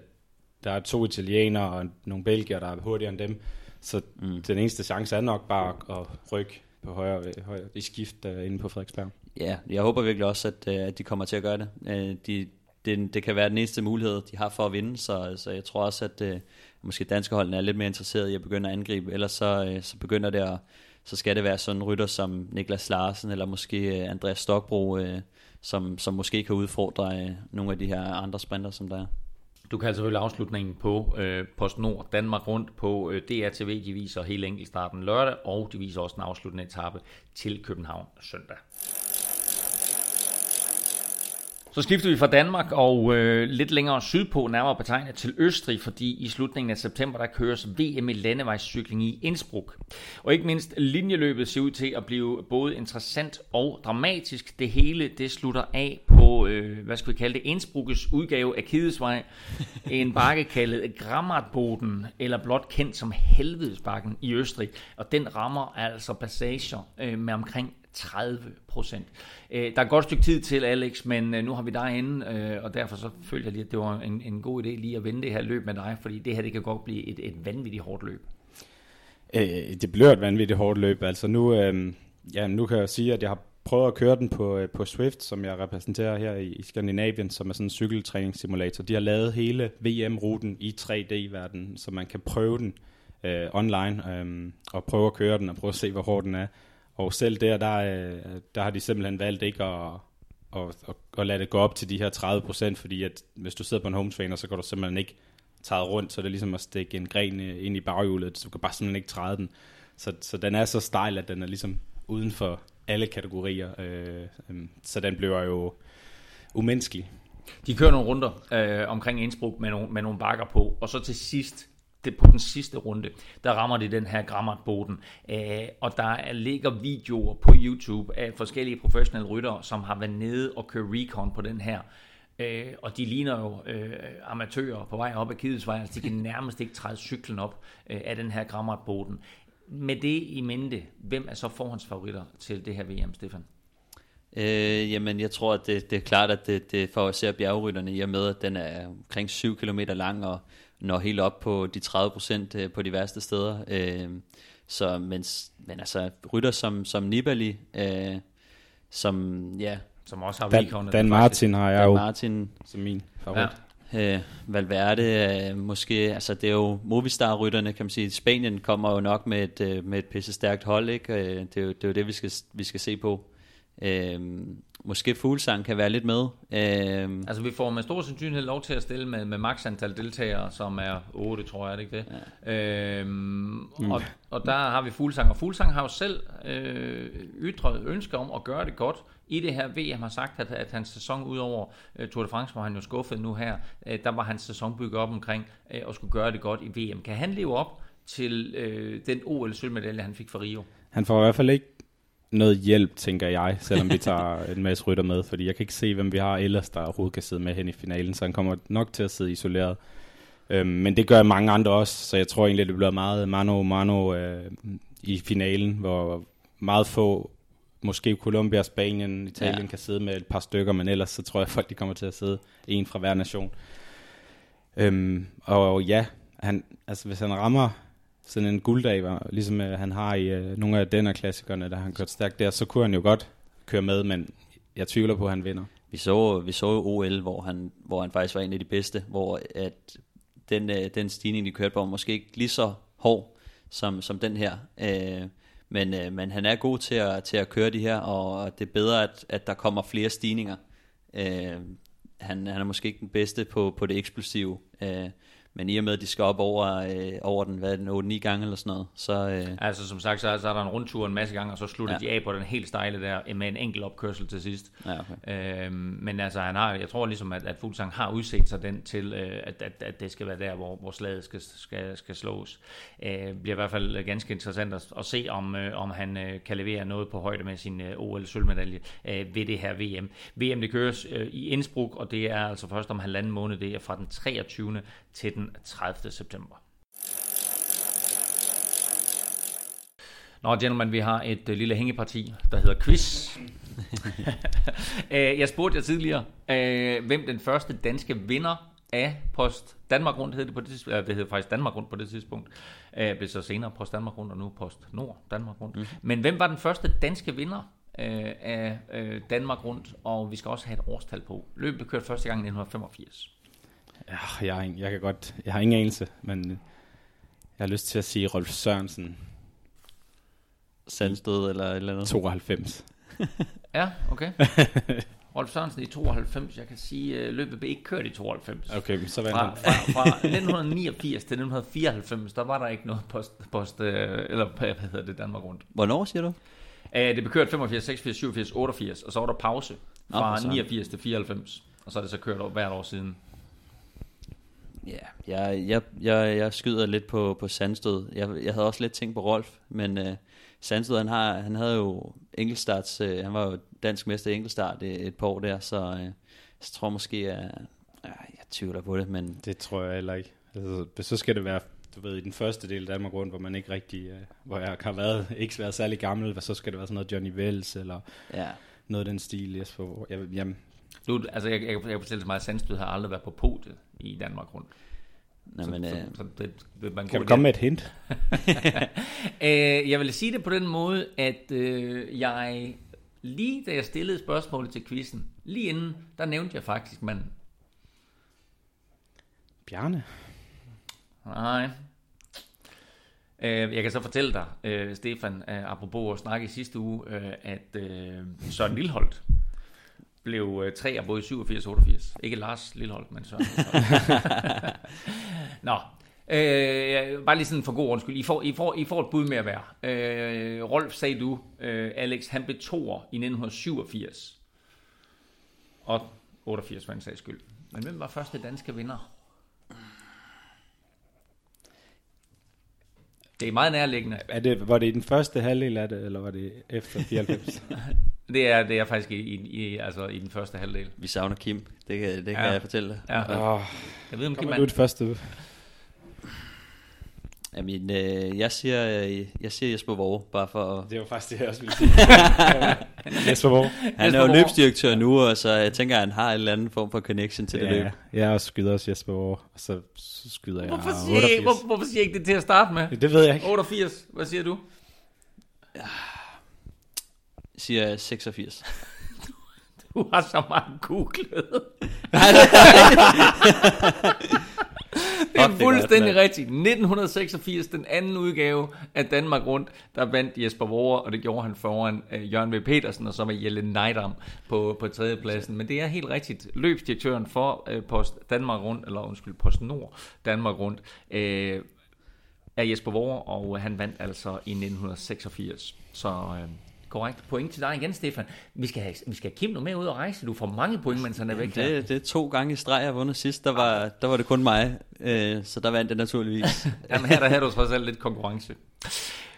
der er to italienere og nogle belgier, der er hurtigere end dem. Så mm. den eneste chance er nok bare at rykke på højre, højre i skift uh, inde på Frederiksberg. ja, jeg håber virkelig også, at, øh, at de kommer til at gøre det. Øh, de, det. Det kan være den eneste mulighed, de har for at vinde, så, så jeg tror også, at øh, måske danske holdene er lidt mere interesseret i at begynde at angribe, ellers så, øh, så begynder det at, så skal det være sådan en rytter som Niklas Larsen, eller måske Andreas Stokbro, øh, som, som måske kan udfordre øh, nogle af de her andre sprinter, som der er. Du kan altså selvfølgelig afslutningen på øh, PostNord Danmark rundt på øh, DRTV. De viser hele enkeltstarten lørdag, og de viser også den afsluttende etape til København søndag. Så skifter vi fra Danmark og øh, lidt længere sydpå, nærmere betegnet til Østrig, fordi i slutningen af september, der køres VM i landevejscykling i Innsbruck. Og ikke mindst linjeløbet ser ud til at blive både interessant og dramatisk. Det hele, det slutter af på, øh, hvad skal vi kalde det, Innsbruckes udgave af Kidesvej. En bakke kaldet Grammatboden, eller blot kendt som Helvedesbakken i Østrig. Og den rammer altså passager øh, med omkring 30 procent. Øh, der er et godt stykke tid til, Alex, men øh, nu har vi dig inde, øh, og derfor så følte jeg lige, at det var en, en god idé lige at vende det her løb med dig, fordi det her det kan godt blive et, et vanvittigt hårdt løb. Øh, det bliver et vanvittigt hårdt løb. Altså nu, øh, ja, nu kan jeg sige, at jeg har prøvet at køre den på, øh, på Swift, som jeg repræsenterer her i, i Skandinavien, som er sådan en cykeltræningssimulator. De har lavet hele VM-ruten i 3D-verdenen, så man kan prøve den øh, online øh, og prøve at køre den og prøve at se, hvor hård den er. Og selv der, der, øh, der har de simpelthen valgt ikke at, at, at, at lade det gå op til de her 30 procent, fordi at hvis du sidder på en hometrainer, så går du simpelthen ikke træde rundt, så det er ligesom at stikke en gren øh, ind i baghjulet, så du kan bare simpelthen ikke træde den. Så, så den er så stejl, at den er ligesom uden for alle kategorier, øh, øh, så den bliver jo umenneskelig. De kører nogle runder øh, omkring Innsbruck med nogle, med nogle bakker på, og så til sidst, det på den sidste runde, der rammer det den her grammatboden. Øh, og der ligger videoer på YouTube af forskellige professionelle ryttere, som har været nede og køre recon på den her. Øh, og de ligner jo øh, amatører på vej op ad Kidesvej, altså de kan nærmest ikke træde cyklen op øh, af den her grammatboden. Med det i mente, hvem er så forhåndsfavoritter til det her VM, Stefan? Øh, jamen, jeg tror, at det, det er klart, at det, det favoriserer bjergrytterne i og med, at den er omkring 7 km lang og når helt op på de 30 procent på de værste steder. Øh, så, mens, men altså, rytter som, som Nibali, øh, som, ja, Som også har Dan. Dan Martin har jeg Dan jo Martin, som min favorit. Ja. øh, Valverde, øh, måske, altså det er jo Movistar-rytterne, kan man sige. Spanien kommer jo nok med et, øh, med et pisse stærkt hold, ikke? Øh, det, er jo, det er jo det, vi skal, vi skal se på. Øh, måske Fuglsang kan være lidt med. Øh, Altså, vi får med stor sandsynlighed lov til at stille med, med maks antal deltagere, som er 8, tror jeg, er det ikke det? Ja. Øhm, og, og der har vi Fuglsang, og Fuglsang har jo selv øh, ytret ønske om at gøre det godt i det her VM, har sagt, at, at hans sæson udover øh, Tour de France, hvor han jo skuffet nu her, øh, der var hans sæson bygget op omkring øh, at skulle gøre det godt i VM. Kan han leve op til øh, den OL-sølvmedalje, han fik for Rio? Han får i hvert fald ikke noget hjælp, tænker jeg, selvom vi tager en masse rytter med, fordi jeg kan ikke se, hvem vi har ellers, der overhovedet kan sidde med hen i finalen, så han kommer nok til at sidde isoleret. Øhm, men det gør mange andre også, så jeg tror egentlig, det bliver meget mano-mano øh, i finalen, hvor meget få, måske Colombia, Spanien, Italien ja. kan sidde med et par stykker, men ellers så tror jeg, folk de kommer til at sidde en fra hver nation. Øhm, og ja, han, altså hvis han rammer sådan en gulddag, var, ligesom øh, han har i øh, nogle af den klassikerne, der han kørt stærkt der, så kunne han jo godt køre med, men jeg tvivler på, at han vinder. Vi så, vi så jo OL, hvor han, hvor han faktisk var en af de bedste, hvor at den, øh, den stigning, de kørte på, var måske ikke lige så hård som, som den her. Øh, men, øh, men han er god til at, til at køre de her, og det er bedre, at, at der kommer flere stigninger. Øh, han, han er måske ikke den bedste på, på det eksplosive, øh, men i og med, at de skal op over, øh, over den, hvad er den, 8-9 gange eller sådan noget, så... Øh, Altså som sagt, så er, så er der en rundtur en masse gange, og så slutter Ja. de af på den helt stejle der, med en enkelt opkørsel til sidst. ja, okay. Øhm, men altså, han har, jeg tror ligesom, at, at Fuglsang har udset sig den til, øh, at, at, at det skal være der, hvor, hvor slaget skal, skal, skal slås. Øh, bliver i hvert fald ganske interessant at, at se, om, øh, om han øh, kan levere noget på højde med sin øh, OL-sølvmedalje øh, ved det her VM. VM det køres øh, i Innsbruck, og det er altså først om halvanden måned, det er fra den 23. til den 30. september. Nå, gentlemen, vi har et øh, lille hængeparti, der hedder quiz. Øh, jeg spurgte jer tidligere, øh, hvem den første danske vinder af Post Danmark Rundt hed det på det tidspunkt. Øh, det hed faktisk Danmark Rundt på det tidspunkt. Øh, blev så senere Post Danmark Rundt, og nu Post Nord Danmark Rundt. Mm. Men hvem var den første danske vinder øh, af øh, Danmark Rundt? Og vi skal også have et årstal på. Løbet blev kørt første gang i 1985. Ja, jeg, har, ingen- jeg, kan godt, jeg har ingen anelse, men jeg har lyst til at sige Rolf Sørensen, Sandstød eller et eller andet. 92. Ja, okay. Rolf Sørensen i 92. Jeg kan sige, øh, løbet blev ikke kørt i 92. Okay, men så vandt Fra, han. fra, fra 1989 til 1994, der var der ikke noget post, post øh, eller hvad hedder det, Danmark rundt. Hvornår siger du? Øh, det blev kørt 85, 86, 87, 88, og så var der pause Nå, fra søren. 89 til 94, og så er det så kørt over- hvert år siden. Ja, jeg, jeg, jeg, jeg skyder lidt på, på Sandstød. Jeg, jeg havde også lidt tænkt på Rolf, men uh, Sandstød, han, har, han havde jo enkeltstarts, uh, han var jo dansk mester i enkeltstart et, et par år der, så uh, jeg tror måske, at uh, jeg tvivler på det, men Det tror jeg heller ikke. Altså, så skal det være, du ved, i den første del af Danmark rundt, hvor man ikke rigtig, uh, hvor jeg har været, ikke været særlig gammel, så skal det være sådan noget Johnny Wells, eller ja, noget af den stil, Jesper. Jeg, jamen, Du, altså, jeg, jeg, jeg kan fortælle til mig, at Sandstød har aldrig været på podiet i Danmark rundt. Nå, men, så, uh, så, så det, det, man kan du komme med et hint? Øh, jeg vil sige det på den måde, at øh, jeg lige da jeg stillede spørgsmålet til quizzen, lige inden, der nævnte jeg faktisk manden. Bjarne? Nej. Øh, jeg kan så fortælle dig, øh, Stefan, øh, apropos at snakke i sidste uge, øh, at øh, Søren Lilholdt blev øh, tre af både 87 og 88. Ikke Lars Lilholdt, men Søren Lilholdt. Nå, øh, bare lige sådan for god undskyld. I får, I, får, I får et bud med at være. Øh, Rolf, sagde du, øh, Alex, han blev toer i 1987. Og 88 for en sags skyld. Men hvem var første danske vinder? Det er meget nærliggende. Er det, var det i den første halvdel af det, eller var det efter 94? Det er, det er faktisk i, i, i, altså i den første halvdel. vi savner Kim, det kan, det kan Ja. jeg fortælle dig. Ja. Åh, Jeg ved, om Kim kommer er... du det første? Jamen, øh, jeg, siger, øh, jeg siger Jesper Vore, bare for at... Det var faktisk det, jeg også ville sige. Jesper Borg. Han Jesper er jo Vore. løbsdirektør nu, og så jeg tænker, at han har en eller anden form for connection til det løb. Ja, jeg også skyder også Jesper Borg, og så, så skyder jeg Hvorfor siger, jeg, 88. hvor, hvorfor siger jeg ikke det til at starte med? Det ved jeg ikke. 88, hvad siger du? Siger jeg 86. Du har så meget googlet. Det er fuldstændig rigtigt. 1986, den anden udgave af Danmark Rundt, der vandt Jesper Vore, og det gjorde han foran uh, Jørgen V. Petersen, og så med Jelle Nejdam på, på tredjepladsen. Men det er helt rigtigt. Løbsdirektøren for uh, Post Danmark Rundt, eller undskyld, Post Nord Danmark Rundt, uh, er Jesper Vore, og han vandt altså i 1986. Så uh, korrekt point til dig igen, Stefan. Vi skal have, vi skal have Kim noget med ud og rejse. Du får mange point, mens han er væk her. Det, det er to gange i streg, jeg har vundet sidst. Der var, der var det kun mig, øh, så der vandt det naturligvis. Jamen her der havde du trods alt lidt konkurrence.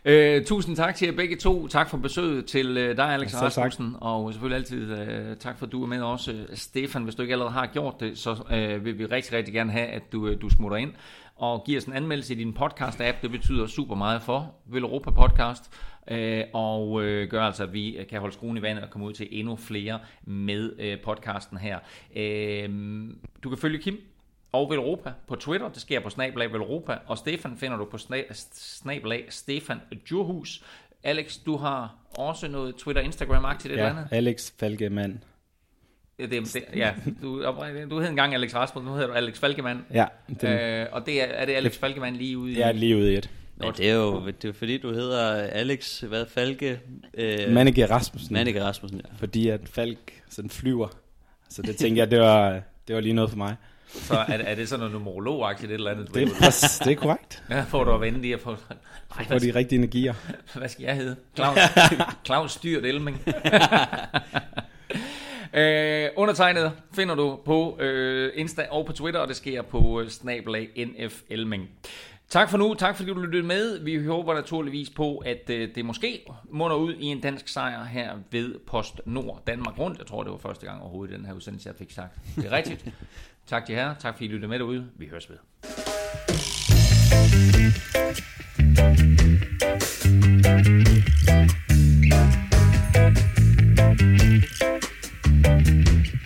Øh, tusind tak til jer begge to. Tak for besøget til øh, dig, Alex Ja, tak. Rasmussen. Og selvfølgelig altid øh, tak for, at du er med også. Stefan, hvis du ikke allerede har gjort det, så øh, vil vi rigtig, rigtig gerne have, at du, øh, du smutter ind og giver os en anmeldelse i din podcast-app. Det betyder super meget for Velropa Podcast. Øh, og øh, gør altså, at vi kan holde skruen i vandet og komme ud til endnu flere med øh, podcasten her. Øh, du kan følge Kim og Velropa på Twitter. Det sker på Snablag Velropa. Og Stefan finder du på sna- Snablag Stefan Djurhus. Alex, du har også noget Twitter, Instagram-agtigt et eller Ja, andet? Alex Falkemand. Ja, det, det, ja du, du hed engang Alex Rasmussen, nu hedder du Alex Falkemand. Ja, den, Øh, og det er, er det Alex Falkemand lige ude i... jeg er lige ude i et. Men det er jo det er fordi, du hedder Alex, hvad, Falke? Øh, Manneke Rasmussen. Manneke Rasmussen, ja. Fordi at Falk sådan flyver. Så det tænkte jeg, det var, det var lige noget for mig. Så er, er det sådan noget numerolog-agtigt et eller andet? Det er, det er korrekt. Ja, får du at vende lige og få... Ej, For de rigtige energier. Hvad skal jeg hedde? Claus, Claus Styrt Elming. Øh, undertegnet finder du på øh, Insta og på Twitter, og det sker på øh, snabelag NFLming. Tak for nu. Tak fordi du lyttede med. Vi håber naturligvis på, at øh, det måske munder ud i en dansk sejr her ved Post Nord Danmark rundt. Jeg tror, det var første gang overhovedet i den her udsendelse, jeg fik sagt det er rigtigt. tak til jer. Tak fordi I lyttede med derude. Vi høres ved. Thank you. Thank you.